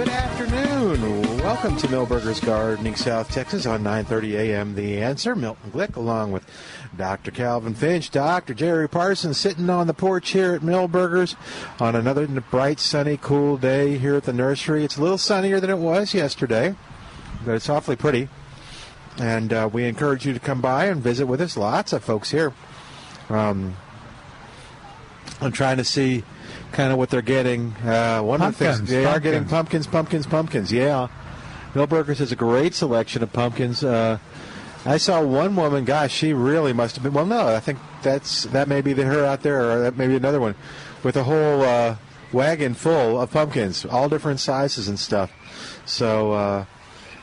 Good afternoon. Welcome to Milberger's Gardening, South Texas on 9:30 a.m. The Answer. Milton Glick, along with Dr. Calvin Finch, Dr. Jerry Parsons, sitting on the porch here at Milberger's on another bright, sunny, cool day here at the nursery. It's a little sunnier than it was yesterday, but it's awfully pretty. And uh, we encourage you to come by and visit with us. Lots of folks here. Um, I'm trying to see kind of what they're getting. Uh, one of the things Pumpkins, they are getting pumpkins. pumpkins, pumpkins, pumpkins. Yeah, Milberger's has a great selection of pumpkins. Uh, I saw one woman. Gosh, she really must have been. Well, no, I think that's that may be the her out there, or that may be another one, with a whole uh, wagon full of pumpkins, all different sizes and stuff. So.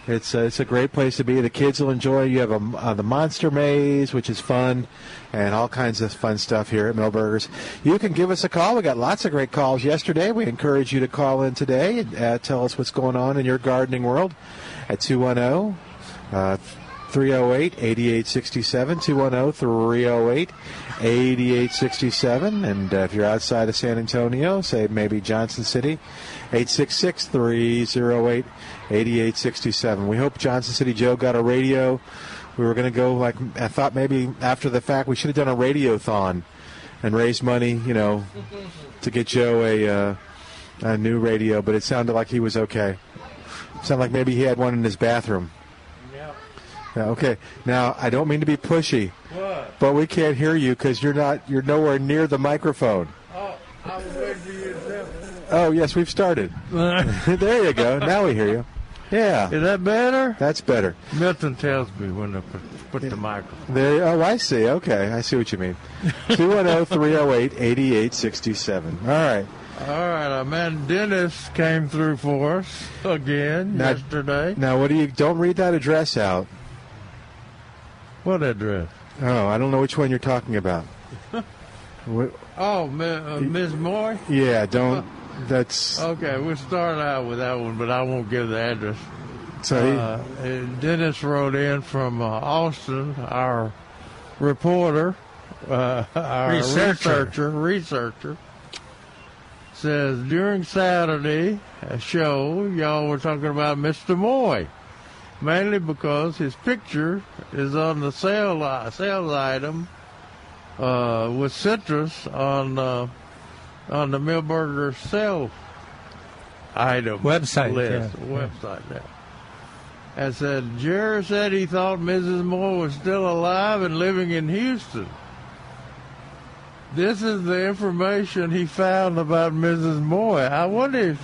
It's uh, it's a great place to be. The kids will enjoy. You have a, uh, the Monster Maze, which is fun, and all kinds of fun stuff here at Milberger's. You can give us a call. We got lots of great calls yesterday. We encourage you to call in today and uh, tell us what's going on in your gardening world at 210 uh, 308 8867 210 308 8867 and uh, if you're outside of San Antonio say maybe Johnson City 866 308 8867 we hope Johnson City Joe got a radio we were going to go like I thought maybe after the fact we should have done a radiothon and raise money you know to get Joe a uh, a new radio but it sounded like he was okay sounded like maybe he had one in his bathroom yeah, okay. Now, I don't mean to be pushy, What? but we can't hear you because you're not you're nowhere near the microphone. Oh, I was waiting for you Oh, yes, we've started. there you go. Now we hear you. Yeah, Is that better? that's better. Milton tells me when to put, put the microphone. There. Oh, I see. Okay, I see what you mean. 210-308-8867. All right. All right, our man Dennis came through for us again Now- yesterday. Now, what do you? Don't read that address out. What address? Oh, I don't know which one you're talking about. What- Oh, Mi- uh, Ms. Moore? yeah, don't. That's Okay, we'll start out with that one, but I won't give the address. so. Uh, and Dennis wrote in from uh, Austin, our reporter, uh, our Researcher. researcher, researcher, says during Saturday uh, show, y'all were talking about Mr. Moy, mainly because his picture is on the sale sales item uh, with citrus on uh, on the Milberger sale item Website, list yeah. website there. And said Jerry said he thought Mrs. Moore was still alive and living in Houston. This is the information he found about Mrs. Moore. I wonder if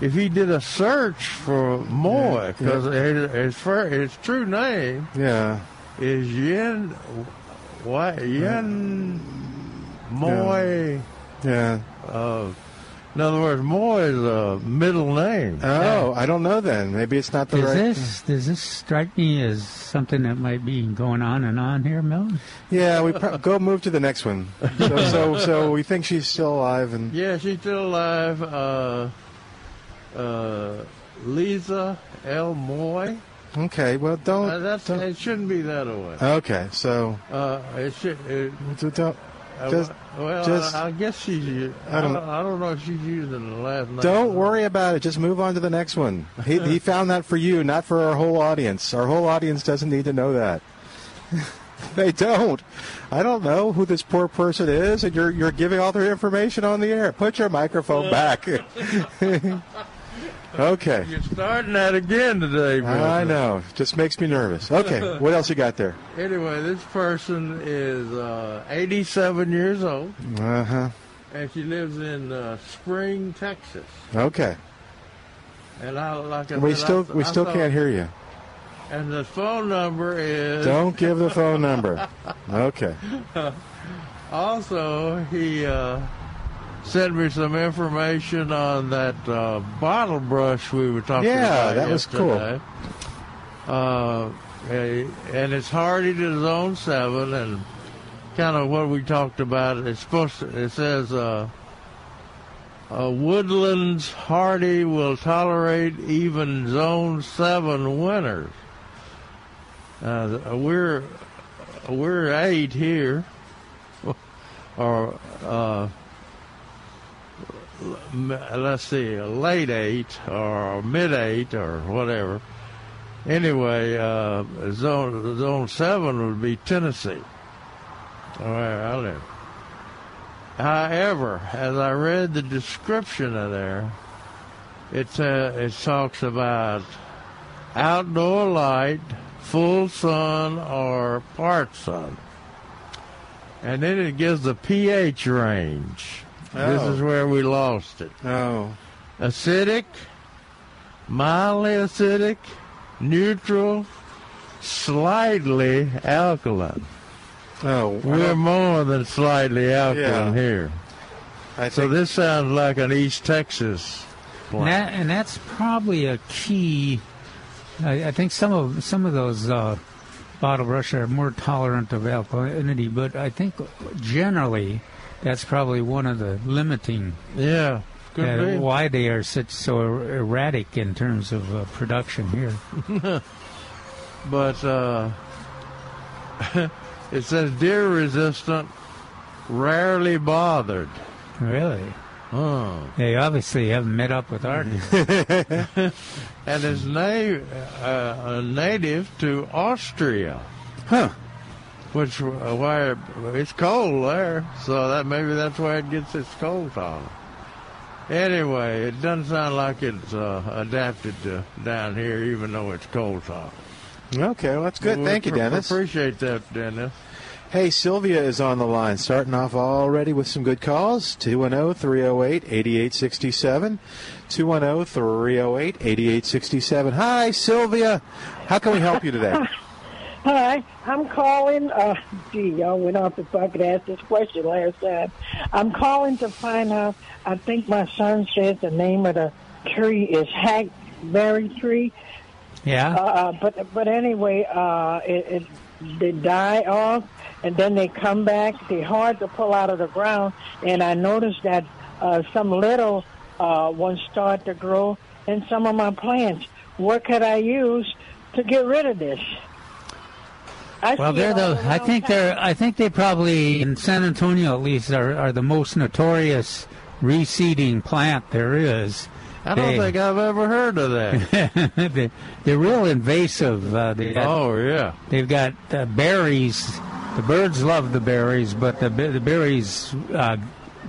if he did a search for Moore because his, his, his true name yeah. is Yen what Yen Moy. Yeah. Uh, in other words, Moy is a middle name. Oh, I don't know then. Maybe it's not the Does right. this does this strike me as something that might be going on and on here, Milton? Yeah, we pro- go move to the next one. So, so, so we think she's still alive, and Yeah, she's still alive. Uh, uh, Lisa L. Moy. okay. Well, Uh, don't. that's don't- it. Shouldn't be that way. Okay, so Uh, it should. It, so don't uh, Just- well, just- I, I guess she's. I don't- don't. I don't know if she's using the last name. don't worry about it. Just move on to the next one. He he found that for you, not for our whole audience. Our whole audience doesn't need to know that. they don't. I don't know who this poor person is, and you're you're giving all their information on the air. Put your microphone back. okay. You're starting that again today, Bill. I know. Just makes me nervous. Okay, what else you got there? Anyway, this person is uh, 87 years old, Uh huh. and she lives in uh, Spring, Texas. Okay. And I like I We said, still I, we I still thought- can't hear you. And the phone number is Don't give the phone number. Okay. also he. Uh, sent me some information on that uh, bottle brush we were talking Yeah, about. that was cool. Uh, and it's hardy to zone seven, and kind of what we talked about. It's supposed to. It says. Uh, woodlands hardy will tolerate even zone seven winters. Uh, we're we're eight here, or uh, let's see, late eight or mid eight or whatever. Anyway, uh, zone zone seven would be Tennessee, where I live. However, as I read the description of there, it uh, it talks about outdoor light, full sun, or part sun, and then it gives the pH range. This is where we lost it: Oh. acidic, mildly acidic, neutral, slightly alkaline. Oh. I We're don't- more than slightly alkaline Yeah. here. I So this sounds like an East Texas And, plant. that, and that's probably a key. I, I think some of some of those uh, bottle brush are more tolerant of alkalinity, but I think generally that's probably one of the limiting Yeah, uh, why they are such so er- erratic in terms of uh, production here. But uh, it says deer resistant, rarely bothered. Really, Oh. they obviously haven't met up with our. And is na- uh, a native to Austria, Huh. Which uh, why it's cold there, so that maybe that's why it gets its cold tolerance. Anyway, it doesn't sound like it's uh, adapted to down here, even though it's cold tolerant. Okay, well, that's good. We Thank you, pr- Dennis. Appreciate that, Dennis. Hey, Sylvia is on the line, starting off already with some good calls. oh, 210 308 8867. 210 308 8867. Hi, Sylvia. How can we help you today? Hi, I'm calling. Uh, gee, I went off if I could ask this question last time. I'm calling to find out. I think my son says the name of the tree is hackberry tree. Yeah, Uh, but but anyway, uh, it, it they die off and then they come back. They're hard to pull out of the ground, and I noticed that uh, some little uh, ones start to grow in some of my plants. What could I use to get rid of this? I Well, they're the. I think town. they're. I think they probably in San Antonio at least are, are the most notorious reseeding plant there is. I don't They- think I've ever heard of that. they, they're real invasive. Uh, they got, oh yeah. They've got uh, berries. The birds love the berries, but the the berries uh,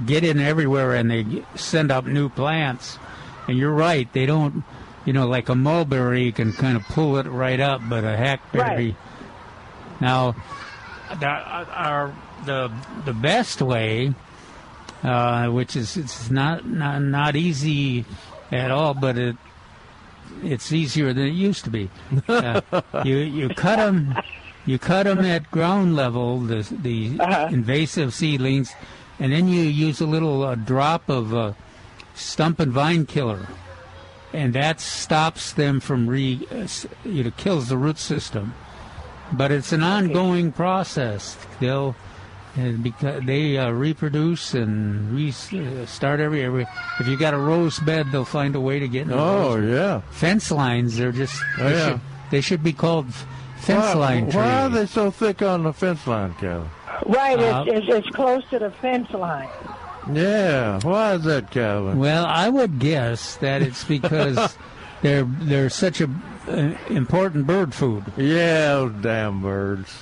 get in everywhere and they send up new plants. And you're right. They don't. You know, like a mulberry, you can kind of pull it right up, but a hackberry. Right. Now, the, our the the best way, uh, which is it's not, not not easy at all, but it it's easier than it used to be. Uh, you you cut them, you cut them at ground level, the the invasive seedlings, and then you use a little uh, drop of uh, stump and vine killer, and that stops them from re, uh, you know, kills the root system. But it's an ongoing process. They'll because they uh, reproduce and re- uh, every every. If you got a rose bed, they'll find a way to get in. the Oh rose yeah. fence lines. They're just Oh, they, yeah. should, they should be called f- fence why, line trees. why are they so thick on the fence line, Kevin? Right, Uh, it's, it's, it's close to the fence line. Yeah. Why is that, Calvin? Well, I would guess that it's because they're they're such a uh, important bird food, Yeah, damn birds.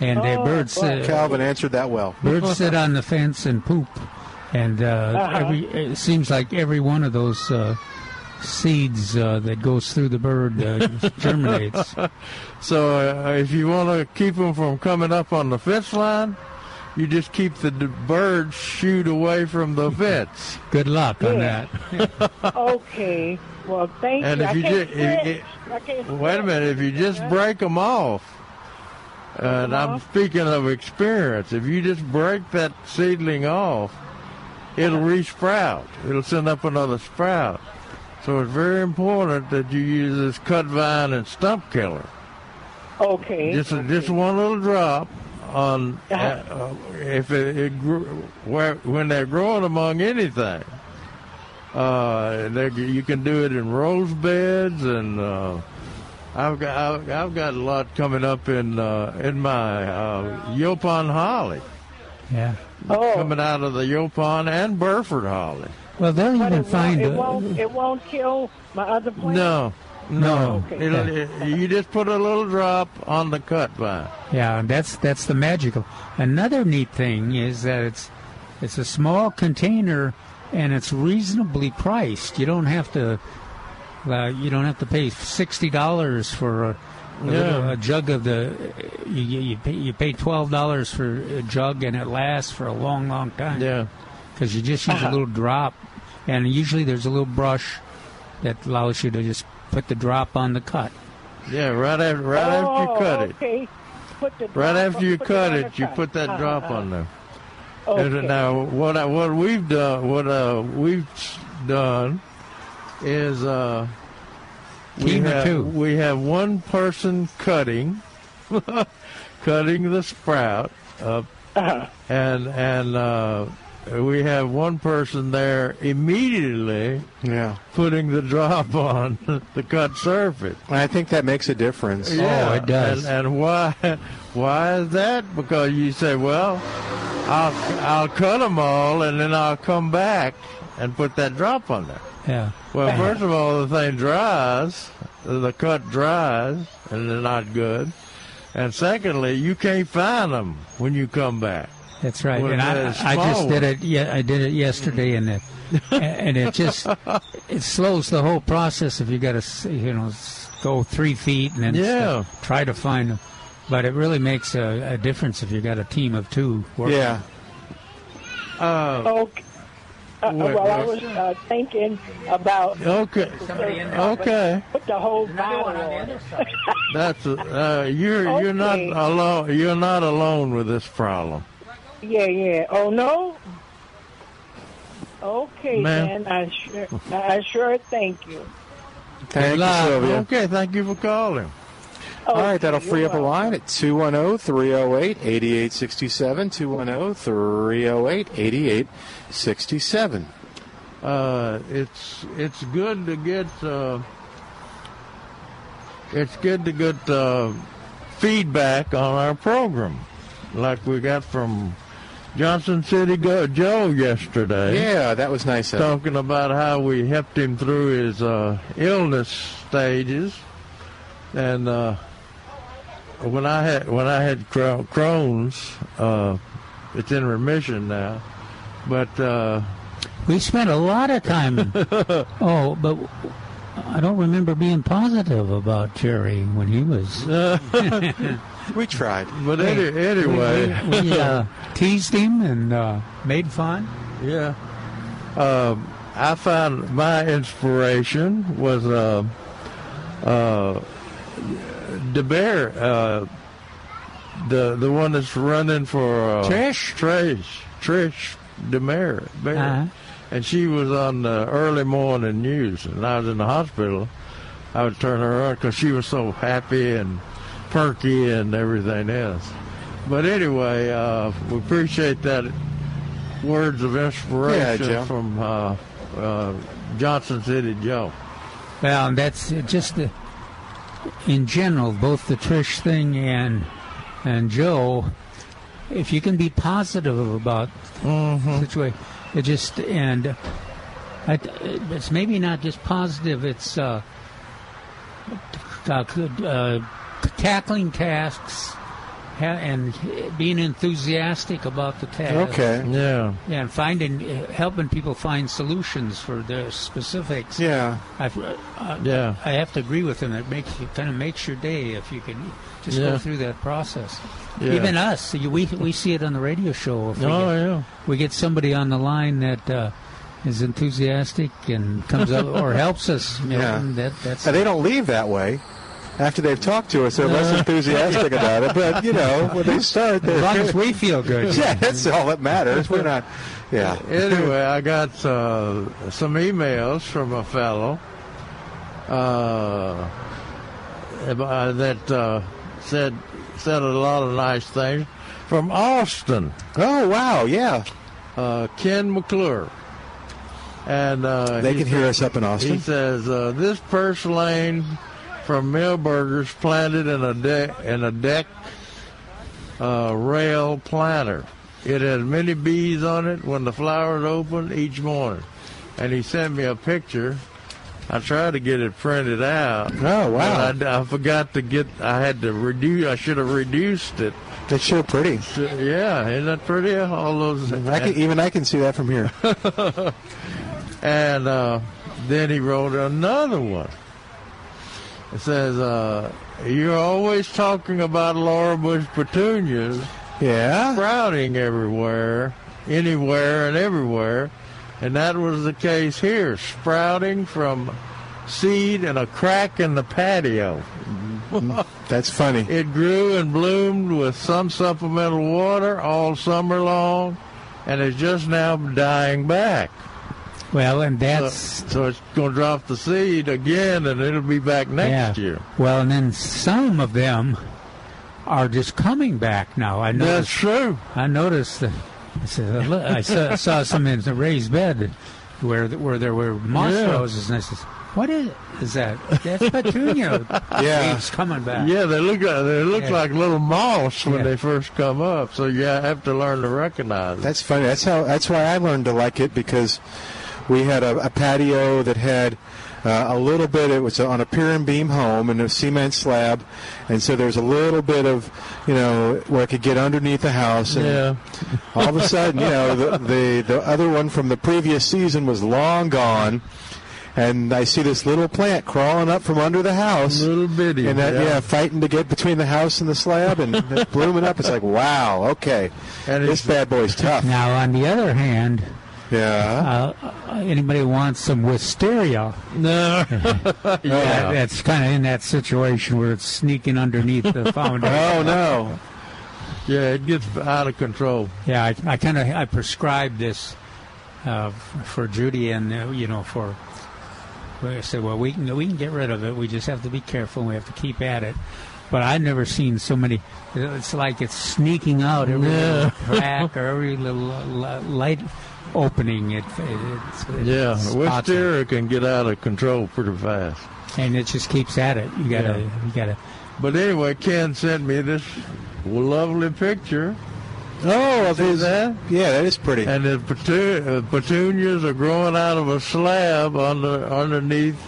and the Oh, birds boy. uh, Calvin answered that well. birds sit on the fence and poop, and uh, Uh-huh. every it seems like every one of those. Uh, Seeds uh, that goes through the bird uh, germinates. So uh, if you want to keep them from coming up on the fence line, you just keep the d- birds shoot away from the fence. Good luck on that. Okay, well, thank And you. if you can't ju- if- I can't Wait a minute, if you just break them off, and I'm speaking of experience, if you just break that seedling off it'll resprout. It'll send up another sprout. So it's very important that you use this cut vine and stump killer. Okay. Just okay. just one little drop on uh, Uh-huh. uh, if it, it grew, where when they're growing among anything. Uh, they, you can do it in rose beds, and uh, I've got I've, I've got a lot coming up in uh, in my uh, Yaupon holly Yeah. oh, coming out of the Yaupon and Burford holly. Well, they'll but even it, find won't, it a- won't. It won't kill my other plant. No, no, Okay. It'll, it, you just put a little drop on the cut vine. Yeah, that's that's the magical. Another neat thing is that it's it's a small container and it's reasonably priced. You don't have to uh, you don't have to pay sixty dollars for a, a, Yeah. little- a jug of the. You you, you pay, you pay twelve dollars for a jug and it lasts for a long long time. Yeah. because you just use Uh-huh. a little drop, and usually there's a little brush that allows you to just put the drop on the cut. Yeah, right after right oh, after you cut it. Put the Right after you put cut it, the you put that Uh-huh, drop uh-huh. on there. Okay. And Now, what I, what we've done, what uh, we've done, is uh, we have two. we have one person cutting, cutting the sprout up, Uh-huh. and and uh, we have one person there immediately Yeah. putting the drop on the cut surface. I think that makes a difference. Yeah, oh, it does. And, and why? Why is that? Because you say, well, I'll I'll cut them all, and then I'll come back and put that drop on there. Yeah. Well, first of all, the thing dries, the cut dries, and they're not good. And secondly, you can't find them when you come back. That's right. And I, I just did it. Yeah, I did it yesterday, and it, and it just it slows the whole process if you got to you know go three feet and then Yeah. st- try to find them. But it really makes a, a difference if you got a team of two. Working. Yeah. Uh, Okay. Uh, Wait, well, I was uh, thinking about okay, okay. put the whole bottle on. That's uh, you're you're not alone. You're not alone with this problem. Yeah, yeah. Oh no. Okay, Ma'am. then I sure, I sure thank you. Thank you, luck. Sylvia. Okay, thank you for calling. All right, that'll free you're up a line at 210 308 8867. 210 308 8867. uh, it's it's good to get uh, it's good to get uh, feedback on our program, like we got from Johnson City Go- Joe yesterday, Yeah, that was nice. Of him. talking about how we helped him through his uh, illness stages, and uh, when I had when I had Cro- Crohn's, uh, it's in remission now, but. Uh, We spent a lot of time. oh, but I don't remember being positive about Jerry when he was. We tried. But any, anyway, we, we uh, teased him and uh, made fun. yeah. Um, I found my inspiration was uh, uh, DeBerry, uh, the the one that's running for uh, Trish? Trish, Trish DeMere, Bear. Uh-huh. and she was on the early morning news, and I was in the hospital. I would turn her on because she was so happy and perky and everything else. But anyway, uh, we appreciate that words of inspiration Joe. from uh, uh, Johnson City Joe. Well, and that's just the, in general, both the Trish thing and and Joe. If you can be positive about the situation, it just and I, it's maybe not just positive. It's uh, uh, uh, tackling tasks ha- and being enthusiastic about the task. Okay. Yeah, Yeah, and finding, helping people find solutions for their specifics. Yeah. I've, uh, yeah. I have to agree with him. It makes it kind of makes your day if you can just Yeah. go through that process. Yeah. Even us, we we see it on the radio show. If we, Oh get, yeah. we get somebody on the line that uh, is enthusiastic and comes up or helps us. You know, Yeah. that that's Now, they don't leave that way. After they've talked to us, they're less enthusiastic about it. But, you know, when they start, as long as we feel good. Yeah, that's all that matters. We're not, Yeah. anyway, I got uh, some emails from a fellow uh, uh, that uh, said said a lot of nice things from Austin. Oh wow, yeah. Uh, Ken McClure. And uh, They he can hear said- us up in Austin. He says uh, this purslane from Milberger's planted in a deck in a deck uh, rail planter. It has many bees on it when the flowers open each morning. And he sent me a picture. I tried to get it printed out. Oh wow, I, I forgot to get. I had to reduce. I should have reduced it. that's sure pretty. Yeah, isn't that pretty? All those. I can, even I can see that from here. And uh, then he wrote another one. It says, uh, You're always talking about Laura Bush petunias Yeah. sprouting everywhere, anywhere, and everywhere. And that was the case here sprouting from seed in a crack in the patio. That's funny. It grew and bloomed with some supplemental water all summer long and is just now dying back. Well, and So, that's so it's going to drop the seed again, and it'll be back next yeah. year. Well, and then some of them are just coming back now. I That's noticed. true. I noticed that. I, said, I saw, saw some in the raised bed where where there were moss Yeah. roses, and I said, "What is is that? That's petunia Yeah. leaves coming back." Yeah, they look like, they look Yeah. like little moss when Yeah. they first come up. So yeah, I have to learn to recognize. it. That's funny. That's how. That's why I learned to like it because we had a, a patio that had uh, a little bit. It was on a pier and beam home and a cement slab, and so there's a little bit of you know where it could get underneath the house. And Yeah, all of a sudden, you know, the, the the other one from the previous season was long gone, and I see this little plant crawling up from under the house. little bitty. And that, yeah. fighting to get between the house and the slab and blooming up. It's like, wow, okay. And this bad boy's tough. Now, on the other hand, Yeah. uh, anybody wants some wisteria? No. That, yeah. that's kind of in that situation where it's sneaking underneath the foundation. Oh, no. Yeah, it gets out of control. Yeah, I, I kind of I prescribed this uh, for Judy, and uh, you know, for I said, well, we can we can get rid of it. We just have to be careful. And We have to keep at it. But I've never seen so many. It's like it's sneaking out every little crack or every little light opening. It, it it's, it Yeah, spots it. can get out of control pretty fast. and it just keeps at it. You gotta Yeah. you gotta. But anyway, Ken sent me this lovely picture, Oh, of See his, that? Yeah, that is pretty. and the petu- uh, petunias are growing out of a slab under underneath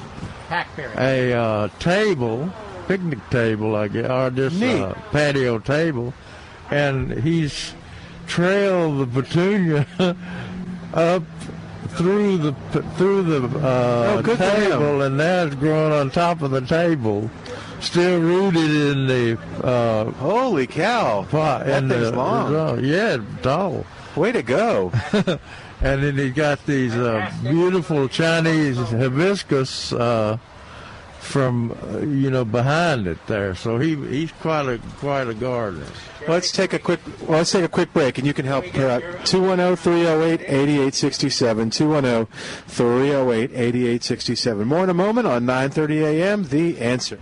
a uh, table, picnic table, I guess, or just Neat. a patio table, and he's trailed the petunia up through the through the uh, Oh, good for him. table, and now it's growing on top of the table, still rooted in the uh, Holy cow. pot. That in thing's the, long. Yeah, tall. Way to go. And then he got these uh, beautiful Chinese hibiscus uh, from uh, you know behind it there. So he he's quite a quite a gardener. Let's take a quick well, let's take a quick break and you can help her out. 210-308-8867. 210-308-8867. More in a moment on 9:30 a.m. The answer.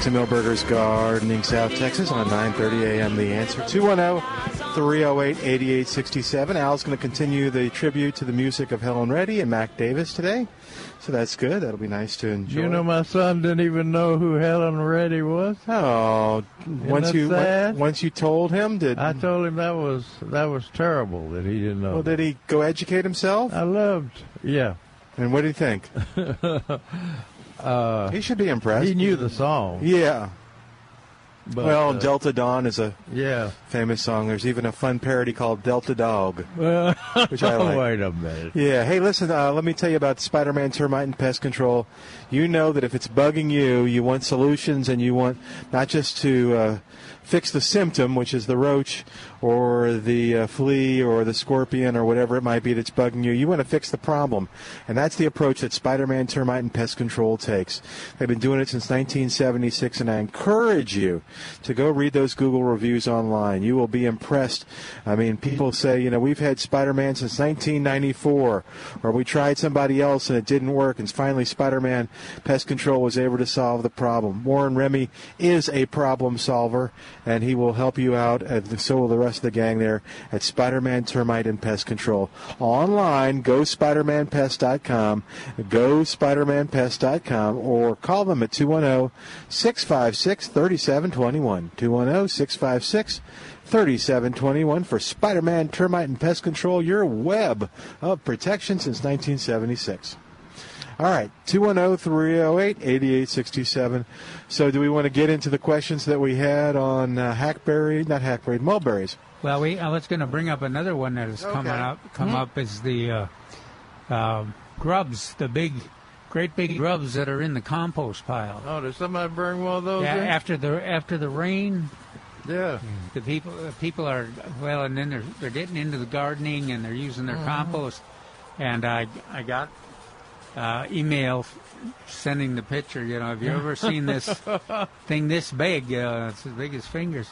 Back to Milberger's Gardening South Texas on 9:30 a.m. The answer 210-308-8867. Al's going to continue the tribute to the music of Helen Reddy and Mac Davis today, so that's good. That'll be nice to enjoy. You know, my son didn't even know who Helen Reddy was. oh, once you sad? once you told him, did I told him that was that was terrible that he didn't know. well, did he go educate himself? I loved, yeah. And what do you think? Uh, He should be impressed. he knew the song. Yeah. But, well, uh, Delta Dawn is a yeah. famous song. There's even a fun parody called Delta Dog. Which I like. wait a minute. Yeah. Hey, listen. Uh, let me tell you about Spider-Man Termite and Pest Control. You know that if it's bugging you, you want solutions, and you want not just to uh, fix the symptom, which is the roach or the uh, flea or the scorpion or whatever it might be that's bugging you. You want to fix the problem, and that's the approach that Spider-Man Termite and Pest Control takes. They've been doing it since 1976, and I encourage you to go read those Google reviews online. You will be impressed. I mean, people say, you know, we've had Spider-Man since 1994, or we tried somebody else and it didn't work, and finally Spider-Man Pest Control was able to solve the problem. Warren Remy is a problem solver, and he will help you out, and so will the rest of the gang there at Spider-Man Termite and Pest Control. Online, go SpiderManPest.com, go SpiderManPest.com, or call them at 210-656-3721, 210-656 3721 for Spider Man Termite and Pest Control, your web of protection since 1976. All right, 210 308 8867. So, do we want to get into the questions that we had on uh, Hackberry, not Hackberry, Mulberries? Well, we I was going to bring up another one that has come up. Come up is the uh, uh, grubs, the big, great big grubs that are in the compost pile. Oh, did somebody burn one of those Yeah, in? after the after the rain, yeah. the people uh, people are well, and then they're they're getting into the gardening and they're using their compost. And I I got uh, email sending the picture. You know, have you ever seen this thing this big? Uh, it's as big as fingers.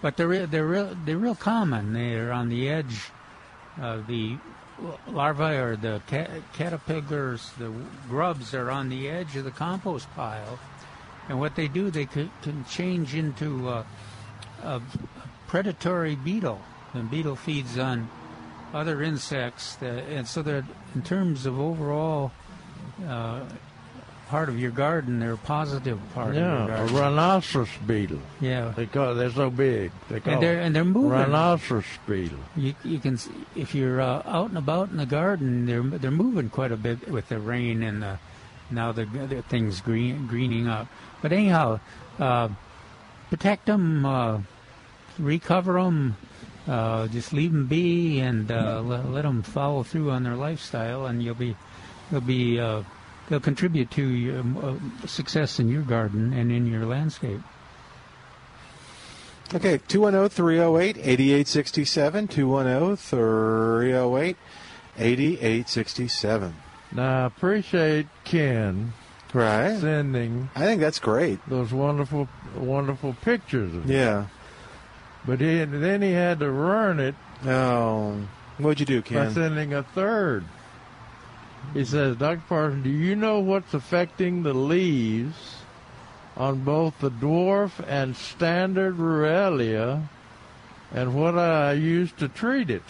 But they're re- they're real they're real common. They're on the edge of the larvae or the ca- caterpillars, the grubs are on the edge of the compost pile. And what they do, they can, can change into uh, a predatory beetle. The beetle feeds on other insects, that, and so they're in terms of overall uh, part of your garden, they're a positive part of your Yeah, a garden. rhinoceros beetle. Yeah, They call they're so big. They call and they're and they're moving. rhinoceros beetle. You, you can if you're uh, out and about in the garden, they're they're moving quite a bit with the rain and the now the, the things green greening up. But anyhow, uh, protect them, uh, recover them, uh, just leave them be, and uh, let, let them follow through on their lifestyle, and you'll be you'll be uh, they'll contribute to your uh, success in your garden and in your landscape. Okay, 210 308 8867, 210 308 8867. Now I appreciate Ken Right. sending I think that's great. those wonderful, wonderful pictures of it. Yeah. But he, then he had to ruin it Oh, what'd you do, Ken? by Ken? sending a third. He says, Dr. Parson, do you know what's affecting the leaves on both the dwarf and standard Ruellia and what I use to treat it?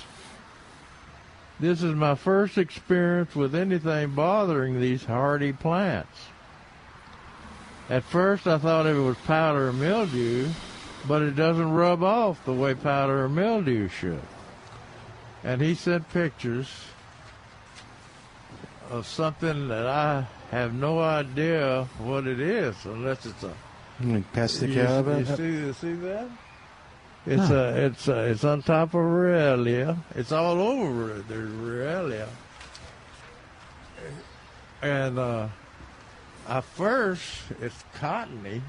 This is my first experience with anything bothering these hardy plants. At first I thought it was powder or mildew, but it doesn't rub off the way powder or mildew should. And he sent pictures of something that I have no idea what it is, unless it's a. Let pass the you, you cabin. see, you see that? It's a, it's a, it's on top of Aurelia. It's all over the Aurelia. And uh, at first, it's cottony.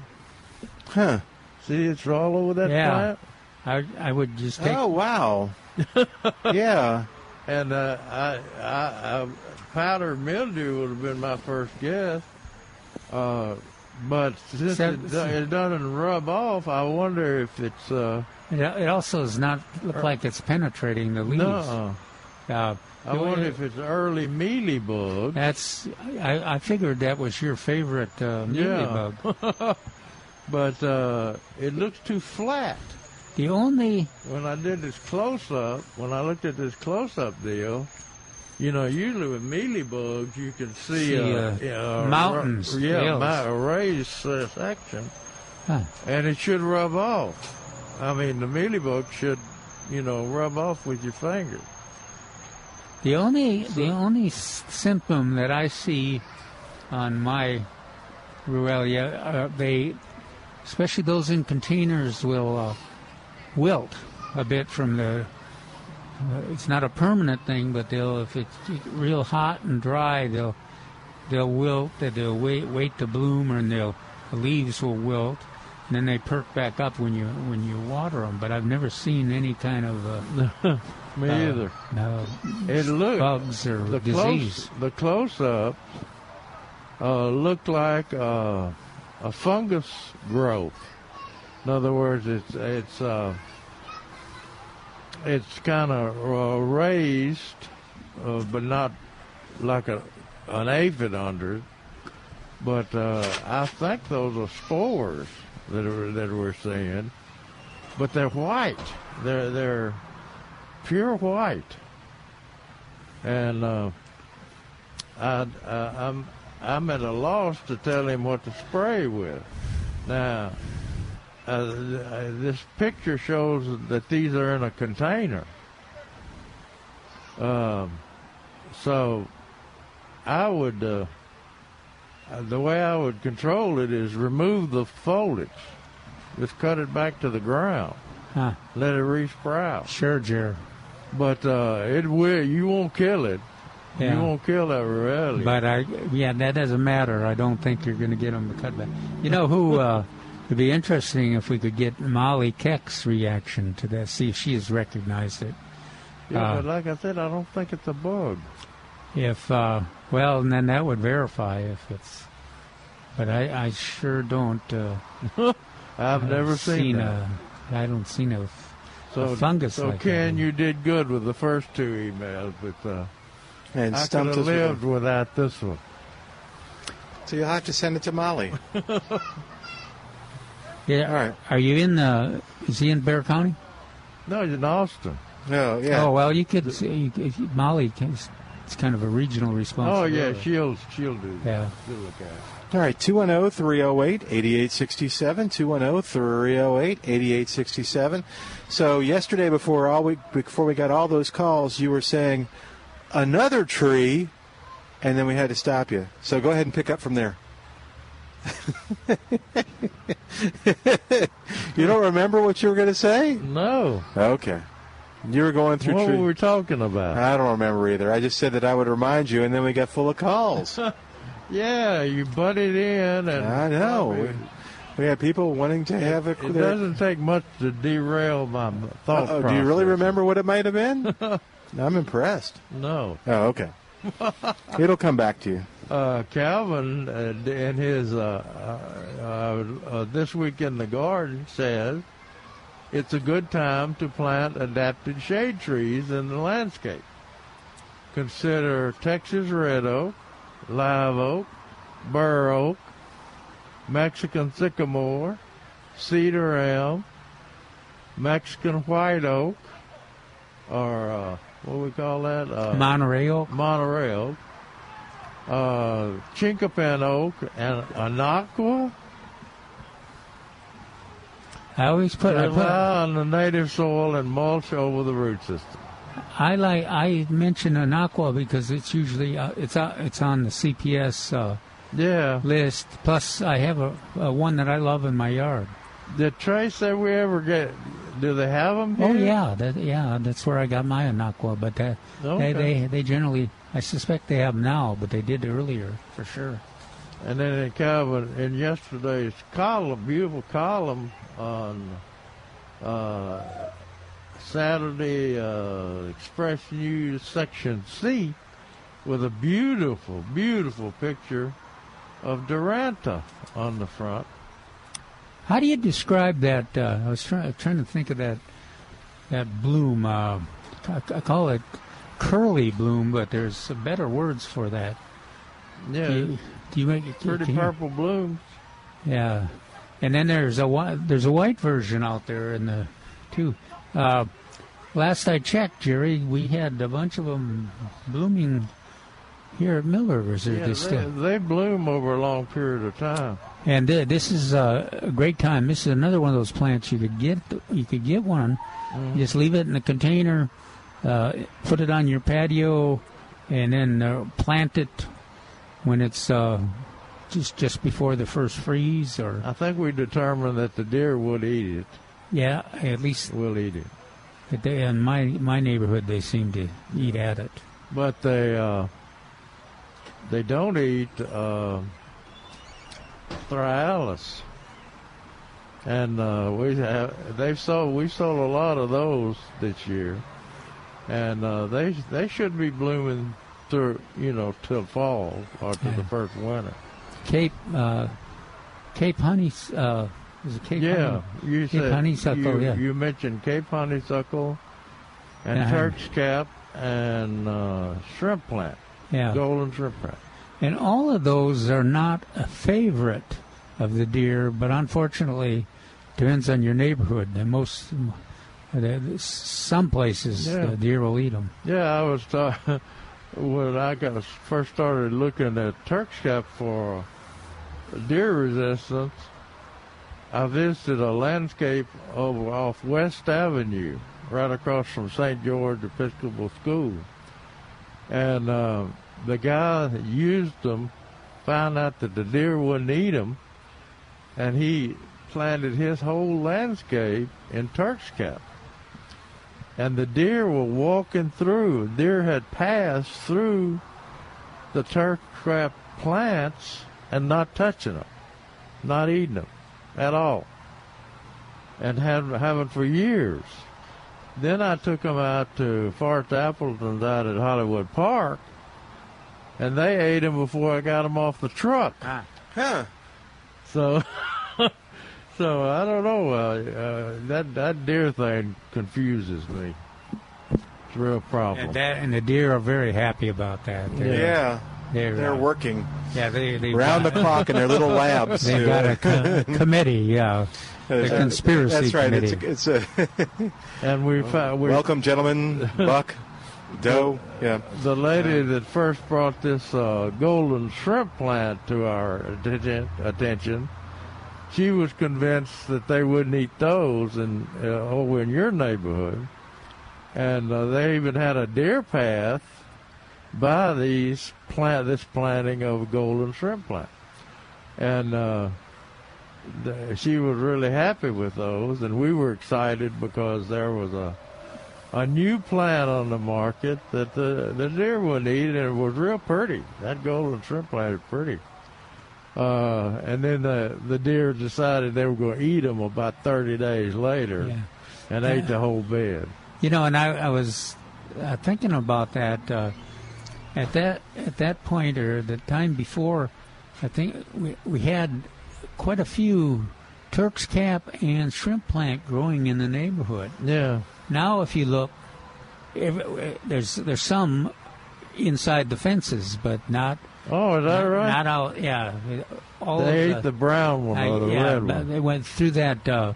Huh. See, it's all over that Yeah. plant. I I would just take Oh, wow. yeah. And uh, I, I, I, powder mildew would have been my first guess. Uh, but since it, it doesn't rub off, I wonder if it's uh, It, it also does not look like it's penetrating the leaves. no. Uh, I wonder if it's early mealy bug. that's. I, I figured that was your favorite uh, Yeah. mealybug. But uh, it looks too flat. The only When I did this close up, when I looked at this close up deal, you know, usually with mealybugs you can see, See, uh, uh, mountains, yeah, hills. a raised uh, section, Huh. and it should rub off. I mean, the mealybug should, you know, rub off with your finger. the only the only s- symptom that I see on my Ruellia, uh, they especially those in containers, will uh, wilt a bit from the. Uh, it's not a permanent thing, but they'll if it's real hot and dry, they'll they'll wilt. They'll wait wait to bloom, and they'll the leaves will wilt, and then they perk back up when you when you water them. But I've never seen any kind of uh, Me uh, either. no It looked bugs or the disease. close the close up uh, looked like uh, a fungus growth. In other words, it's it's uh, it's kind of uh, raised, uh, but not like a an aphid under it. But uh, I think those are spores that are, that we're seeing. But they're white. They're they're pure white. And uh, I, I, I'm I'm at a loss to tell him what to spray with. Now, uh, this picture shows that these are in a container. Um, so I would, uh, the way I would control it is remove the foliage, just cut it back to the ground, Huh. let it resprout. Sure, Jerry. But uh, it will. You won't kill it. Yeah. You won't kill that Borrelia. But I, yeah, that doesn't matter. I don't think you're going to get them to cut back. You know who? Uh, it'd be interesting if we could get Molly Keck's reaction to that. See if she has recognized it. yeah, uh, but like I said, I don't think it's a bug. If uh, well, and then that would verify if it's. But I, I sure don't. Uh, I've never seen, that. A, I don't seen a, so, a fungus So like Ken, that. you did good with the first two emails, but uh, And I could have us with lived them. without this one. So you'll have to send it to Molly. Yeah. All right. Are you in? Uh, is he in Bexar County? No, he's in Austin. No, yeah. Oh well, you could. You, if you- Molly, can- it's kind of a regional response. Oh yeah, she'll she'll do that. Yeah. She'll look at it. All right, 210 308 8867. 210 308 8867. So, yesterday, before, all we, before we got all those calls, you were saying another tree, and then we had to stop you. So, go ahead and pick up from there. you don't remember what you were going to say? No, Okay. You were going through what tree. were we talking about? I don't remember either. I just said that I would remind you, and then we got full of calls. yeah, you butted in, and I know. We, we had people wanting to have a. It doesn't take much to derail my thought Oh, process. do you really remember what it might have been? I'm impressed. No. Oh, okay. It'll come back to you. Uh, Calvin uh, in his uh, uh, uh, uh, this week in the garden says it's a good time to plant adapted shade trees in the landscape. Consider Texas red oak, live oak, bur oak, Mexican sycamore, cedar elm, Mexican white oak, or uh, what do we call that? Uh, Monterey Oak. Monterey oak, uh, chinkapin oak, and anaqua. I always put. I, put on the native soil and mulch over the root system. I like. I mention Anaqua because it's usually uh, it's uh, it's on the CPS uh, Yeah. list. Plus, I have a, a one that I love in my yard. The Trace that we ever get? Do they have them here? Oh yeah, that, yeah, that's where I got my anaqua. But that, Okay. they, they they generally, I suspect they have now, but they did earlier for sure. And then in Calvin, in yesterday's column, beautiful column on uh, Saturday uh, Express News section C, with a beautiful, beautiful picture of Duranta on the front. How do you describe that? Uh, I was trying trying to think of that that bloom. Uh, I, I call it curly bloom, but there's better words for that. Yeah, Do you, do you make it pretty you- purple blooms. Yeah, and then there's a there's a white version out there in the too. Uh, last I checked, Jerry, we had a bunch of them blooming here at Miller They're Yeah, they, they bloom over a long period of time. And uh, this is a great time. This is another one of those plants you could get. You could get one. You just leave it in a container, uh, put it on your patio, and then uh, plant it when it's uh, just just before the first freeze, or I think we determined that the deer would eat it. yeah, at least we'll eat it. they, in my my neighborhood they seem to eat at it. but they uh, they don't eat uh, Thryallis. And uh, we have they've sold we sold a lot of those this year, and uh, they they should be blooming through you know till fall or to Yeah. the first winter. Cape uh, Cape Honey uh, is it Cape yeah, Honey? you Cape said honeysuckle, you, yeah. you mentioned Cape honeysuckle and Uh-huh. Turk's cap and uh, shrimp plant, Yeah, golden shrimp plant. And all of those are not a favorite of the deer, but unfortunately, depends on your neighborhood. The most uh, some places Yeah. the deer will eat them. Yeah, I was ta- when I got first started looking at Turk's cap for deer resistance. I visited a landscape over off West Avenue, right across from St. George Episcopal School, and uh, the guy that used them found out that the deer wouldn't eat them, and he planted his whole landscape in Turk's cap and the deer were walking through. Deer had passed through the Turk's cap plants and not touching them, not eating them at all, and had haven't for years. Then I took them out to Fort Appleton's out at Hollywood Park, and they ate them before I got them off the truck. Huh. So, so I don't know. Uh, uh, that that deer thing confuses me. It's a real problem. And that and the deer are very happy about that. They're, Yeah. they're, They're uh, working Yeah, they they round the clock in their little labs. They've got a co- committee. Yeah, the conspiracy That's right. committee. It's a, it's a and we found we welcome, gentlemen. Buck, Doe. Yeah. the lady that first brought this uh, golden shrimp plant to our atten- attention. She was convinced that they wouldn't eat those in uh, over in your neighborhood, and uh, they even had a deer path by these plant this planting of golden shrimp plant, and uh, she was really happy with those, and we were excited because there was a a new plant on the market that the the deer wouldn't eat, and it was real pretty. That golden shrimp plant is pretty. Uh, and then the the deer decided they were going to eat them about 30 days later, Yeah. and ate the whole bed. You know, and I, I was uh, thinking about that uh, at that at that point or the time before. I think we we had quite a few Turk's cap and shrimp plant growing in the neighborhood. Yeah, Now, if you look, every, there's there's some inside the fences, but not Oh, is that right? not out. Yeah, all they ate the brown one I- or the yeah, red one. They went through that uh,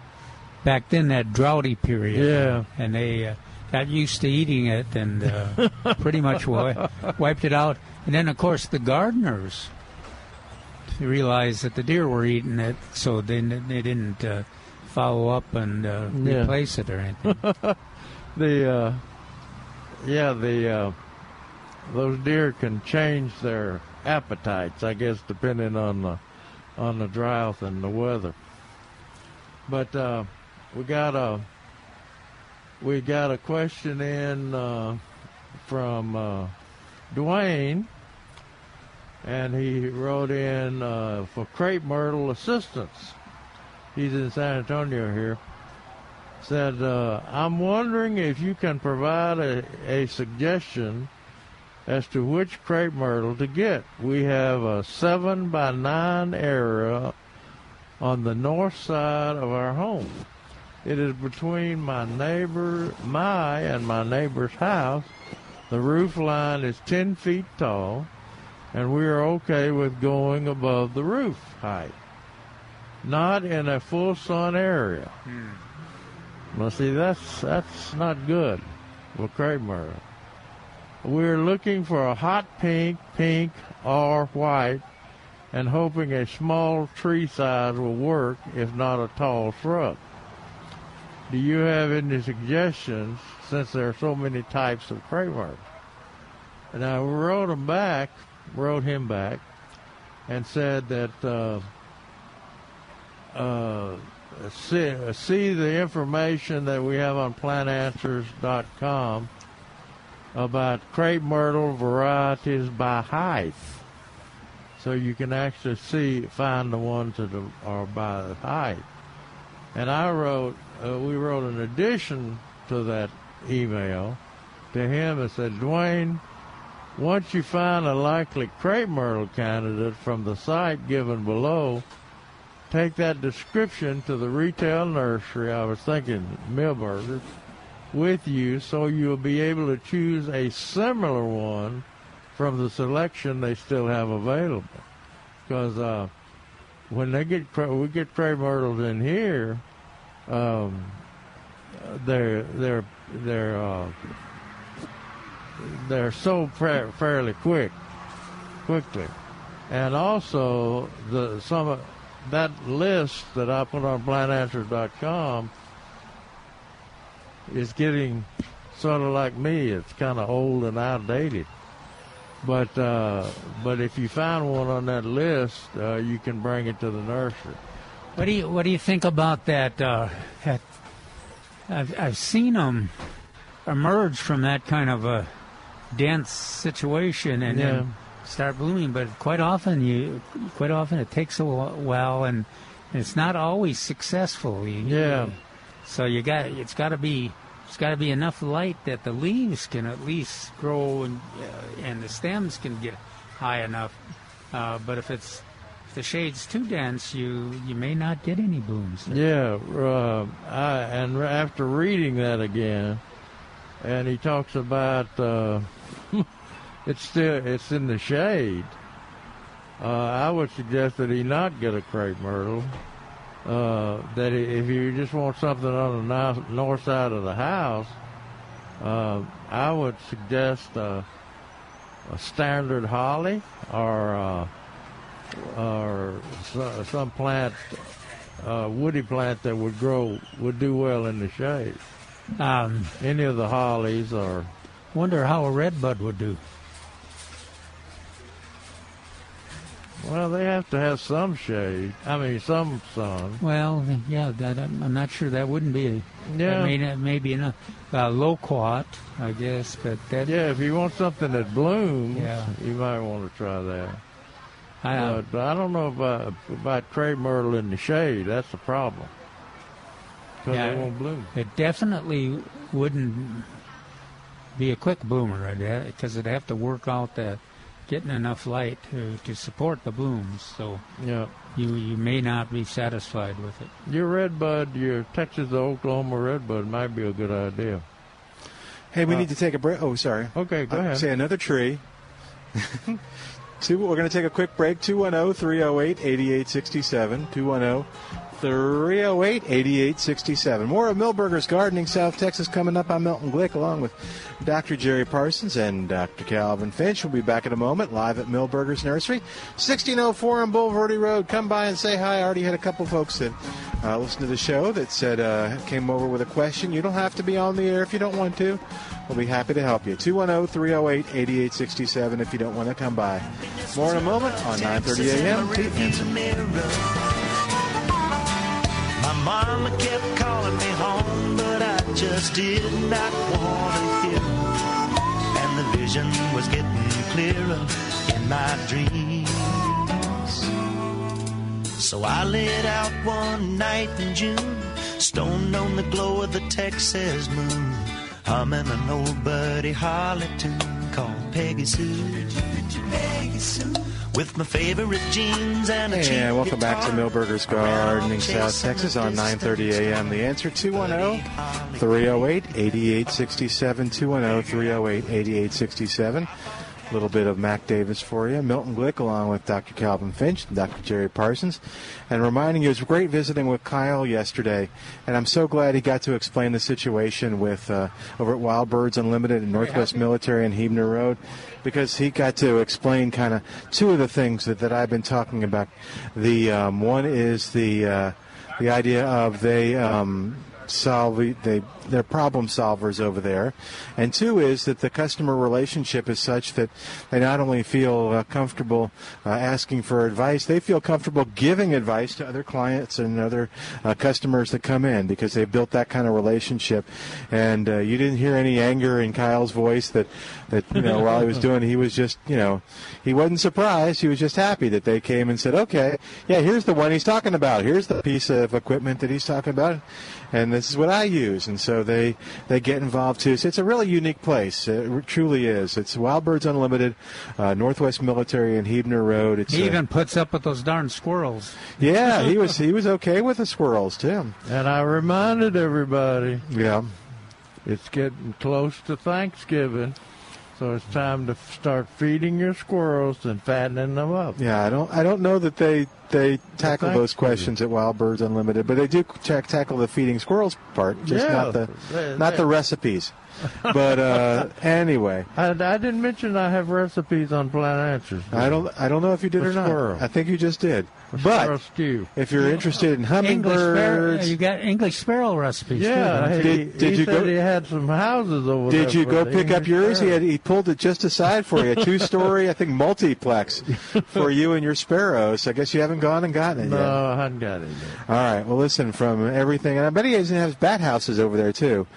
back then, that droughty period. Yeah. and they uh, got used to eating it and uh, pretty much wi- wiped it out. And then, of course, the gardeners realized that the deer were eating it, so they they didn't uh, follow up and uh, Yeah. replace it or anything. The uh, yeah, the uh, those deer can change their appetites, I guess, depending on the on the drought and the weather. But uh, we got a we got a question in uh, from uh, Dwayne, and he wrote in uh, for crepe myrtle assistance. He's in San Antonio here said, uh, I'm wondering if you can provide a, a suggestion as to which crepe myrtle to get. We have a 7 by 9 area on the north side of our home. It is between my neighbor, my and my neighbor's house. The roof line is 10 feet tall, and we are okay with going above the roof height. Not in a full sun area. Well, see, that's that's not good with crepe myrtle. We're looking for a hot pink, pink, or white, and hoping a small tree size will work, if not a tall shrub. Do you have any suggestions, since there are so many types of myrtle? And I wrote him back, wrote him back, and said that uh, uh, see, see the information that we have on plantanswers.com about crepe myrtle varieties by height. So you can actually see, find the ones that are by the height. And I wrote, uh, we wrote an addition to that email to him and said, Dwayne, once you find a likely crepe myrtle candidate from the site given below, take that description to the retail nursery, I was thinking Milberger's, with you so you'll be able to choose a similar one from the selection they still have available. Because uh, when they get we get crepe myrtles in here, um, they're they're they're uh, they're sold fa- fairly quick, quickly, and also the some that list that I put on plantanswers.com is getting sort of like me. It's kind of old and outdated. But uh, but if you find one on that list, uh, you can bring it to the nursery. What do you What do you think about that? Uh, that I've I've seen them emerge from that kind of a dense situation and Yeah. then start blooming. But quite often, you quite often it takes a while, and it's not always successful. You- Yeah. So you got it's got to be it's got to be enough light that the leaves can at least grow and uh, and the stems can get high enough. Uh, but if it's if the shade's too dense, you you may not get any blooms. Yeah, uh, I, and after reading that again, and he talks about uh, it's still it's in the shade. Uh, I would suggest that he not get a crepe myrtle. Uh, that if you just want something on the north side of the house, uh, I would suggest uh, a standard holly or uh, or some plant uh, woody plant that would grow would do well in the shade. Um, Any of the hollies or wonder how a redbud would do. Well, they have to have some shade. I mean, some sun. Well, yeah, that, I'm not sure that wouldn't be. A, Yeah. that may not maybe enough. Uh, loquat, I guess, but that Yeah, if you want something that blooms, Yeah. you might want to try that. I, uh, But I don't know about about crepe myrtle in the shade. That's the problem. Because Yeah. they won't bloom. It definitely wouldn't be a quick bloomer because it'd have to work out that getting enough light to, to support the blooms. So Yeah. you you may not be satisfied with it. Your redbud, your Texas to Oklahoma redbud might be a good idea. Hey, we Uh, need to take a break. Oh, sorry. Okay, go Uh, ahead. Say another tree. We're going to take a quick break. oh, 210 308 8867. 210 308 8867. More of Milberger's Gardening South Texas coming up. I'm Milton Glick along with Dr. Jerry Parsons and Dr. Calvin Finch. We'll be back in a moment live at Milberger's Nursery, 1604 on Bulverde Road. Come by and say hi. I already had a couple folks that uh, listened to the show that said uh, came over with a question. You don't have to be on the air if you don't want to. We'll be happy to help you. 210 308 8867 if you don't want to come by. More in a moment on 9:30 a.m. My mama kept calling me home, but I just did not want to hear. And the vision was getting clearer in my dreams. So I lit out one night in June, stoned on the glow of the Texas moon, humming an old Buddy Holly tune called Peggy Sue. Peggy Sue. With my favorite jeans and a And welcome back to Milberger's Gardening South Texas on distant 9:30 a.m. The answer 210 308 8867 210 308 8867. A little bit of Mac Davis for you. Milton Glick along with Dr. Calvin Finch and Dr. Jerry Parsons. And reminding you, it was great visiting with Kyle yesterday. And I'm so glad he got to explain the situation with uh, over at Wild Birds Unlimited and Northwest Military and Huebner Road because he got to explain kind of two of the things that, that I've been talking about. The um, one is the uh, the idea of they um, solve they they're problem solvers over there, and two is that the customer relationship is such that they not only feel uh, comfortable uh, asking for advice, they feel comfortable giving advice to other clients and other uh, customers that come in because they've built that kind of relationship. And uh, you didn't hear any anger in Kyle's voice that that you know while he was doing, he was just you know he wasn't surprised. He was just happy that they came and said, okay, yeah, here's the one he's talking about. Here's the piece of equipment that he's talking about and this is what I use. And so they they get involved too. So it's a really unique place. It truly is. It's Wild Birds Unlimited, uh, Northwest Military and Huebner Road. It's He uh, even puts up with those darn squirrels. yeah, he was he was okay with the squirrels too. And I reminded everybody Yeah. it's getting close to Thanksgiving, so it's time to start feeding your squirrels and fattening them up. Yeah, I don't I don't know that they they tackle those questions at Wild Birds Unlimited, but they do ta- tackle the feeding squirrels part, just Yeah, not the they- not they- the recipes. But uh, anyway, I, I didn't mention I have recipes on Plant Answers. I don't I don't know if you did For or not. I think you just did. Squirrel But stew. if you're interested in hummingbirds, you got English sparrow recipes. Yeah, too, he, don't Did- did he you said go- he had some houses over there. Did you go the pick up English yours? He had he pulled it just aside for you, a two-story, I think, multiplex for you and your sparrows. I guess you haven't gone and gotten it No, yet. I hadn't got it yet. All right. Well, listen, from everything, and I bet he even has bat houses over there too,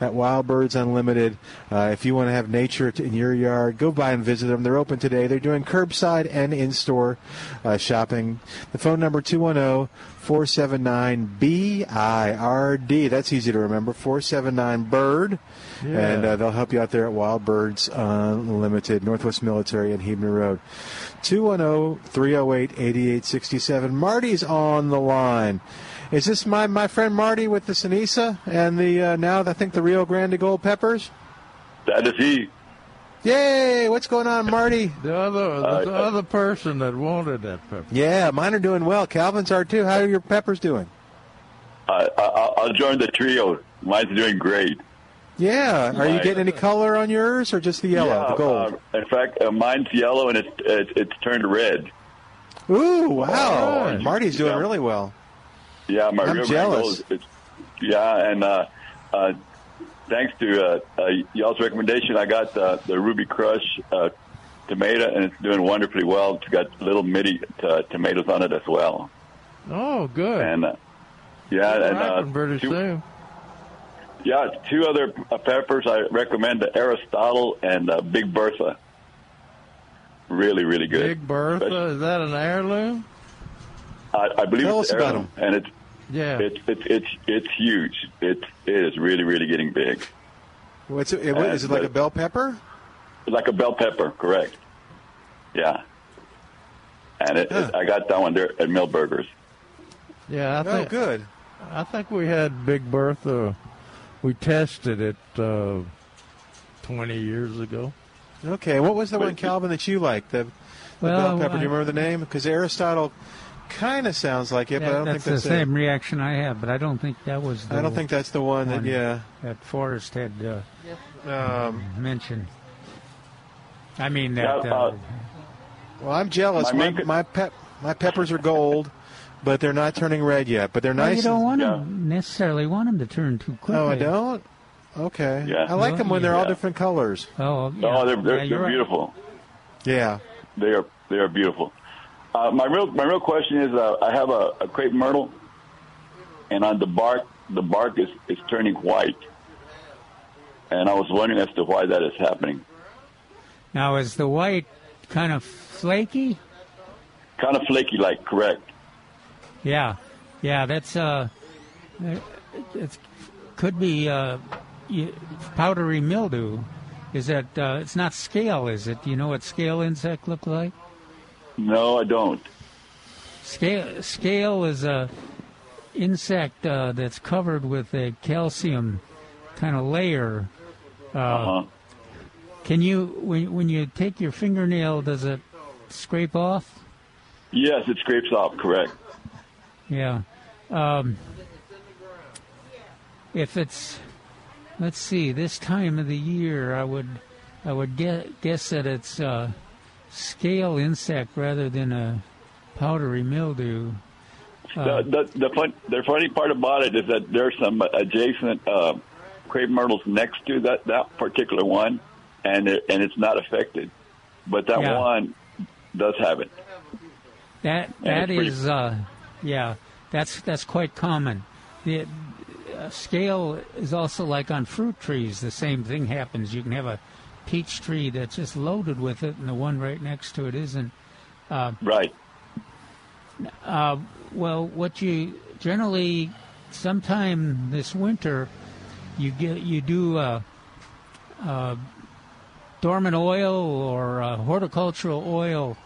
at Wild Birds Unlimited. Uh, if you want to have nature in your yard, go by and visit them. They're open today. They're doing curbside and in-store uh, shopping. The phone number 210-479 BIRD. That's easy to remember. 479 Bird. Yeah. And uh, they'll help you out there at Wild Birds Unlimited, Northwest Military and Huebner Road. 210-308-8867. Marty's on the line. Is this my, my friend Marty with the Sinisa and the uh, now I think the Rio Grande Gold Peppers? That is he. Yay! What's going on, Marty? The other, Uh, the other person that wanted that pepper. Yeah, mine are doing well. Calvin's are too. How are your peppers doing? I, I, I'll join the trio. Mine's doing great. Yeah. Are you getting any color on yours or just the yellow, yeah, the gold? uh, in fact, uh, mine's yellow and it's it's, it's turned red. Ooh, wow. Alright. Marty's doing Yeah. really well. Yeah, my I'm real jealous. It's, yeah, and uh, uh, thanks to uh, uh, y'all's recommendation, I got the Ruby Crush uh, tomato, and it's doing wonderfully well. It's got little mini uh, tomatoes on it as well, Oh, good. and uh, yeah, and uh, two, soon. yeah, two other peppers I recommend: the Aristotle and uh, Big Bertha. Really, really good. Big Bertha, is that an heirloom? I, I believe Tell it's us about heirloom, and it's Yeah. it's it's it's it's huge. It's it is really really getting big. What's it, what, is it like a bell pepper? Like a bell pepper, correct? Yeah. And it, it, I got that one there at Milberger's. yeah, I Oh, think good. I think we had Big Bertha. We tested it uh, 20 years ago. Okay, what was the one, Calvin, that you liked? The, the Well, bell pepper. Do you remember the name? Because Aristotle kind of sounds like it, but I don't that's think that's the same reaction I have, but I don't think that was. The I don't think that's the one that. Yeah. that Forrest had uh, Um, mentioned. I mean that. Yeah, uh, uh, well, I'm jealous. My My my, pep, my peppers are gold, but they're not turning red yet. But they're well, nice. you don't want Yeah. them necessarily want them to turn too quickly. oh, I don't. Okay. Yeah. I like them when they're all different colors. Oh, yeah. Oh, they're they're, Yeah, you're they're right. beautiful. Yeah. They are they are beautiful. Uh, my real my real question is, uh, I have a, a crepe myrtle, and on the bark the bark is is turning white, and I was wondering as to why that is happening. Now is the white kind of flaky? Kind of flaky, like correct. Yeah, yeah. That's uh, it could be uh, powdery mildew. Is that uh, it's not scale? Is it? Do you know what scale insect look like? No, I don't. Scale scale is a insect uh, that's covered with a calcium kind of layer. Uh, Uh-huh. Can you when when you take your fingernail, does it scrape off? Yes, it scrapes off. Correct. Yeah. Um, if it's, let's see, this time of the year, I would, I would guess, guess that it's a scale insect rather than a powdery mildew. Uh, the the the, fun, the funny part about it is that there's some adjacent uh, crepe myrtles next to that that particular one, and it, and it's not affected, but that Yeah. one does have it. That that pretty- uh, yeah, that's that's quite common. The uh, scale is also like on fruit trees. The same thing happens. You can have a peach tree that's just loaded with it, and the one right next to it isn't. Uh, Right. uh, well, what you generally, sometime this winter, you get you do uh, uh, dormant oil or uh, horticultural oil,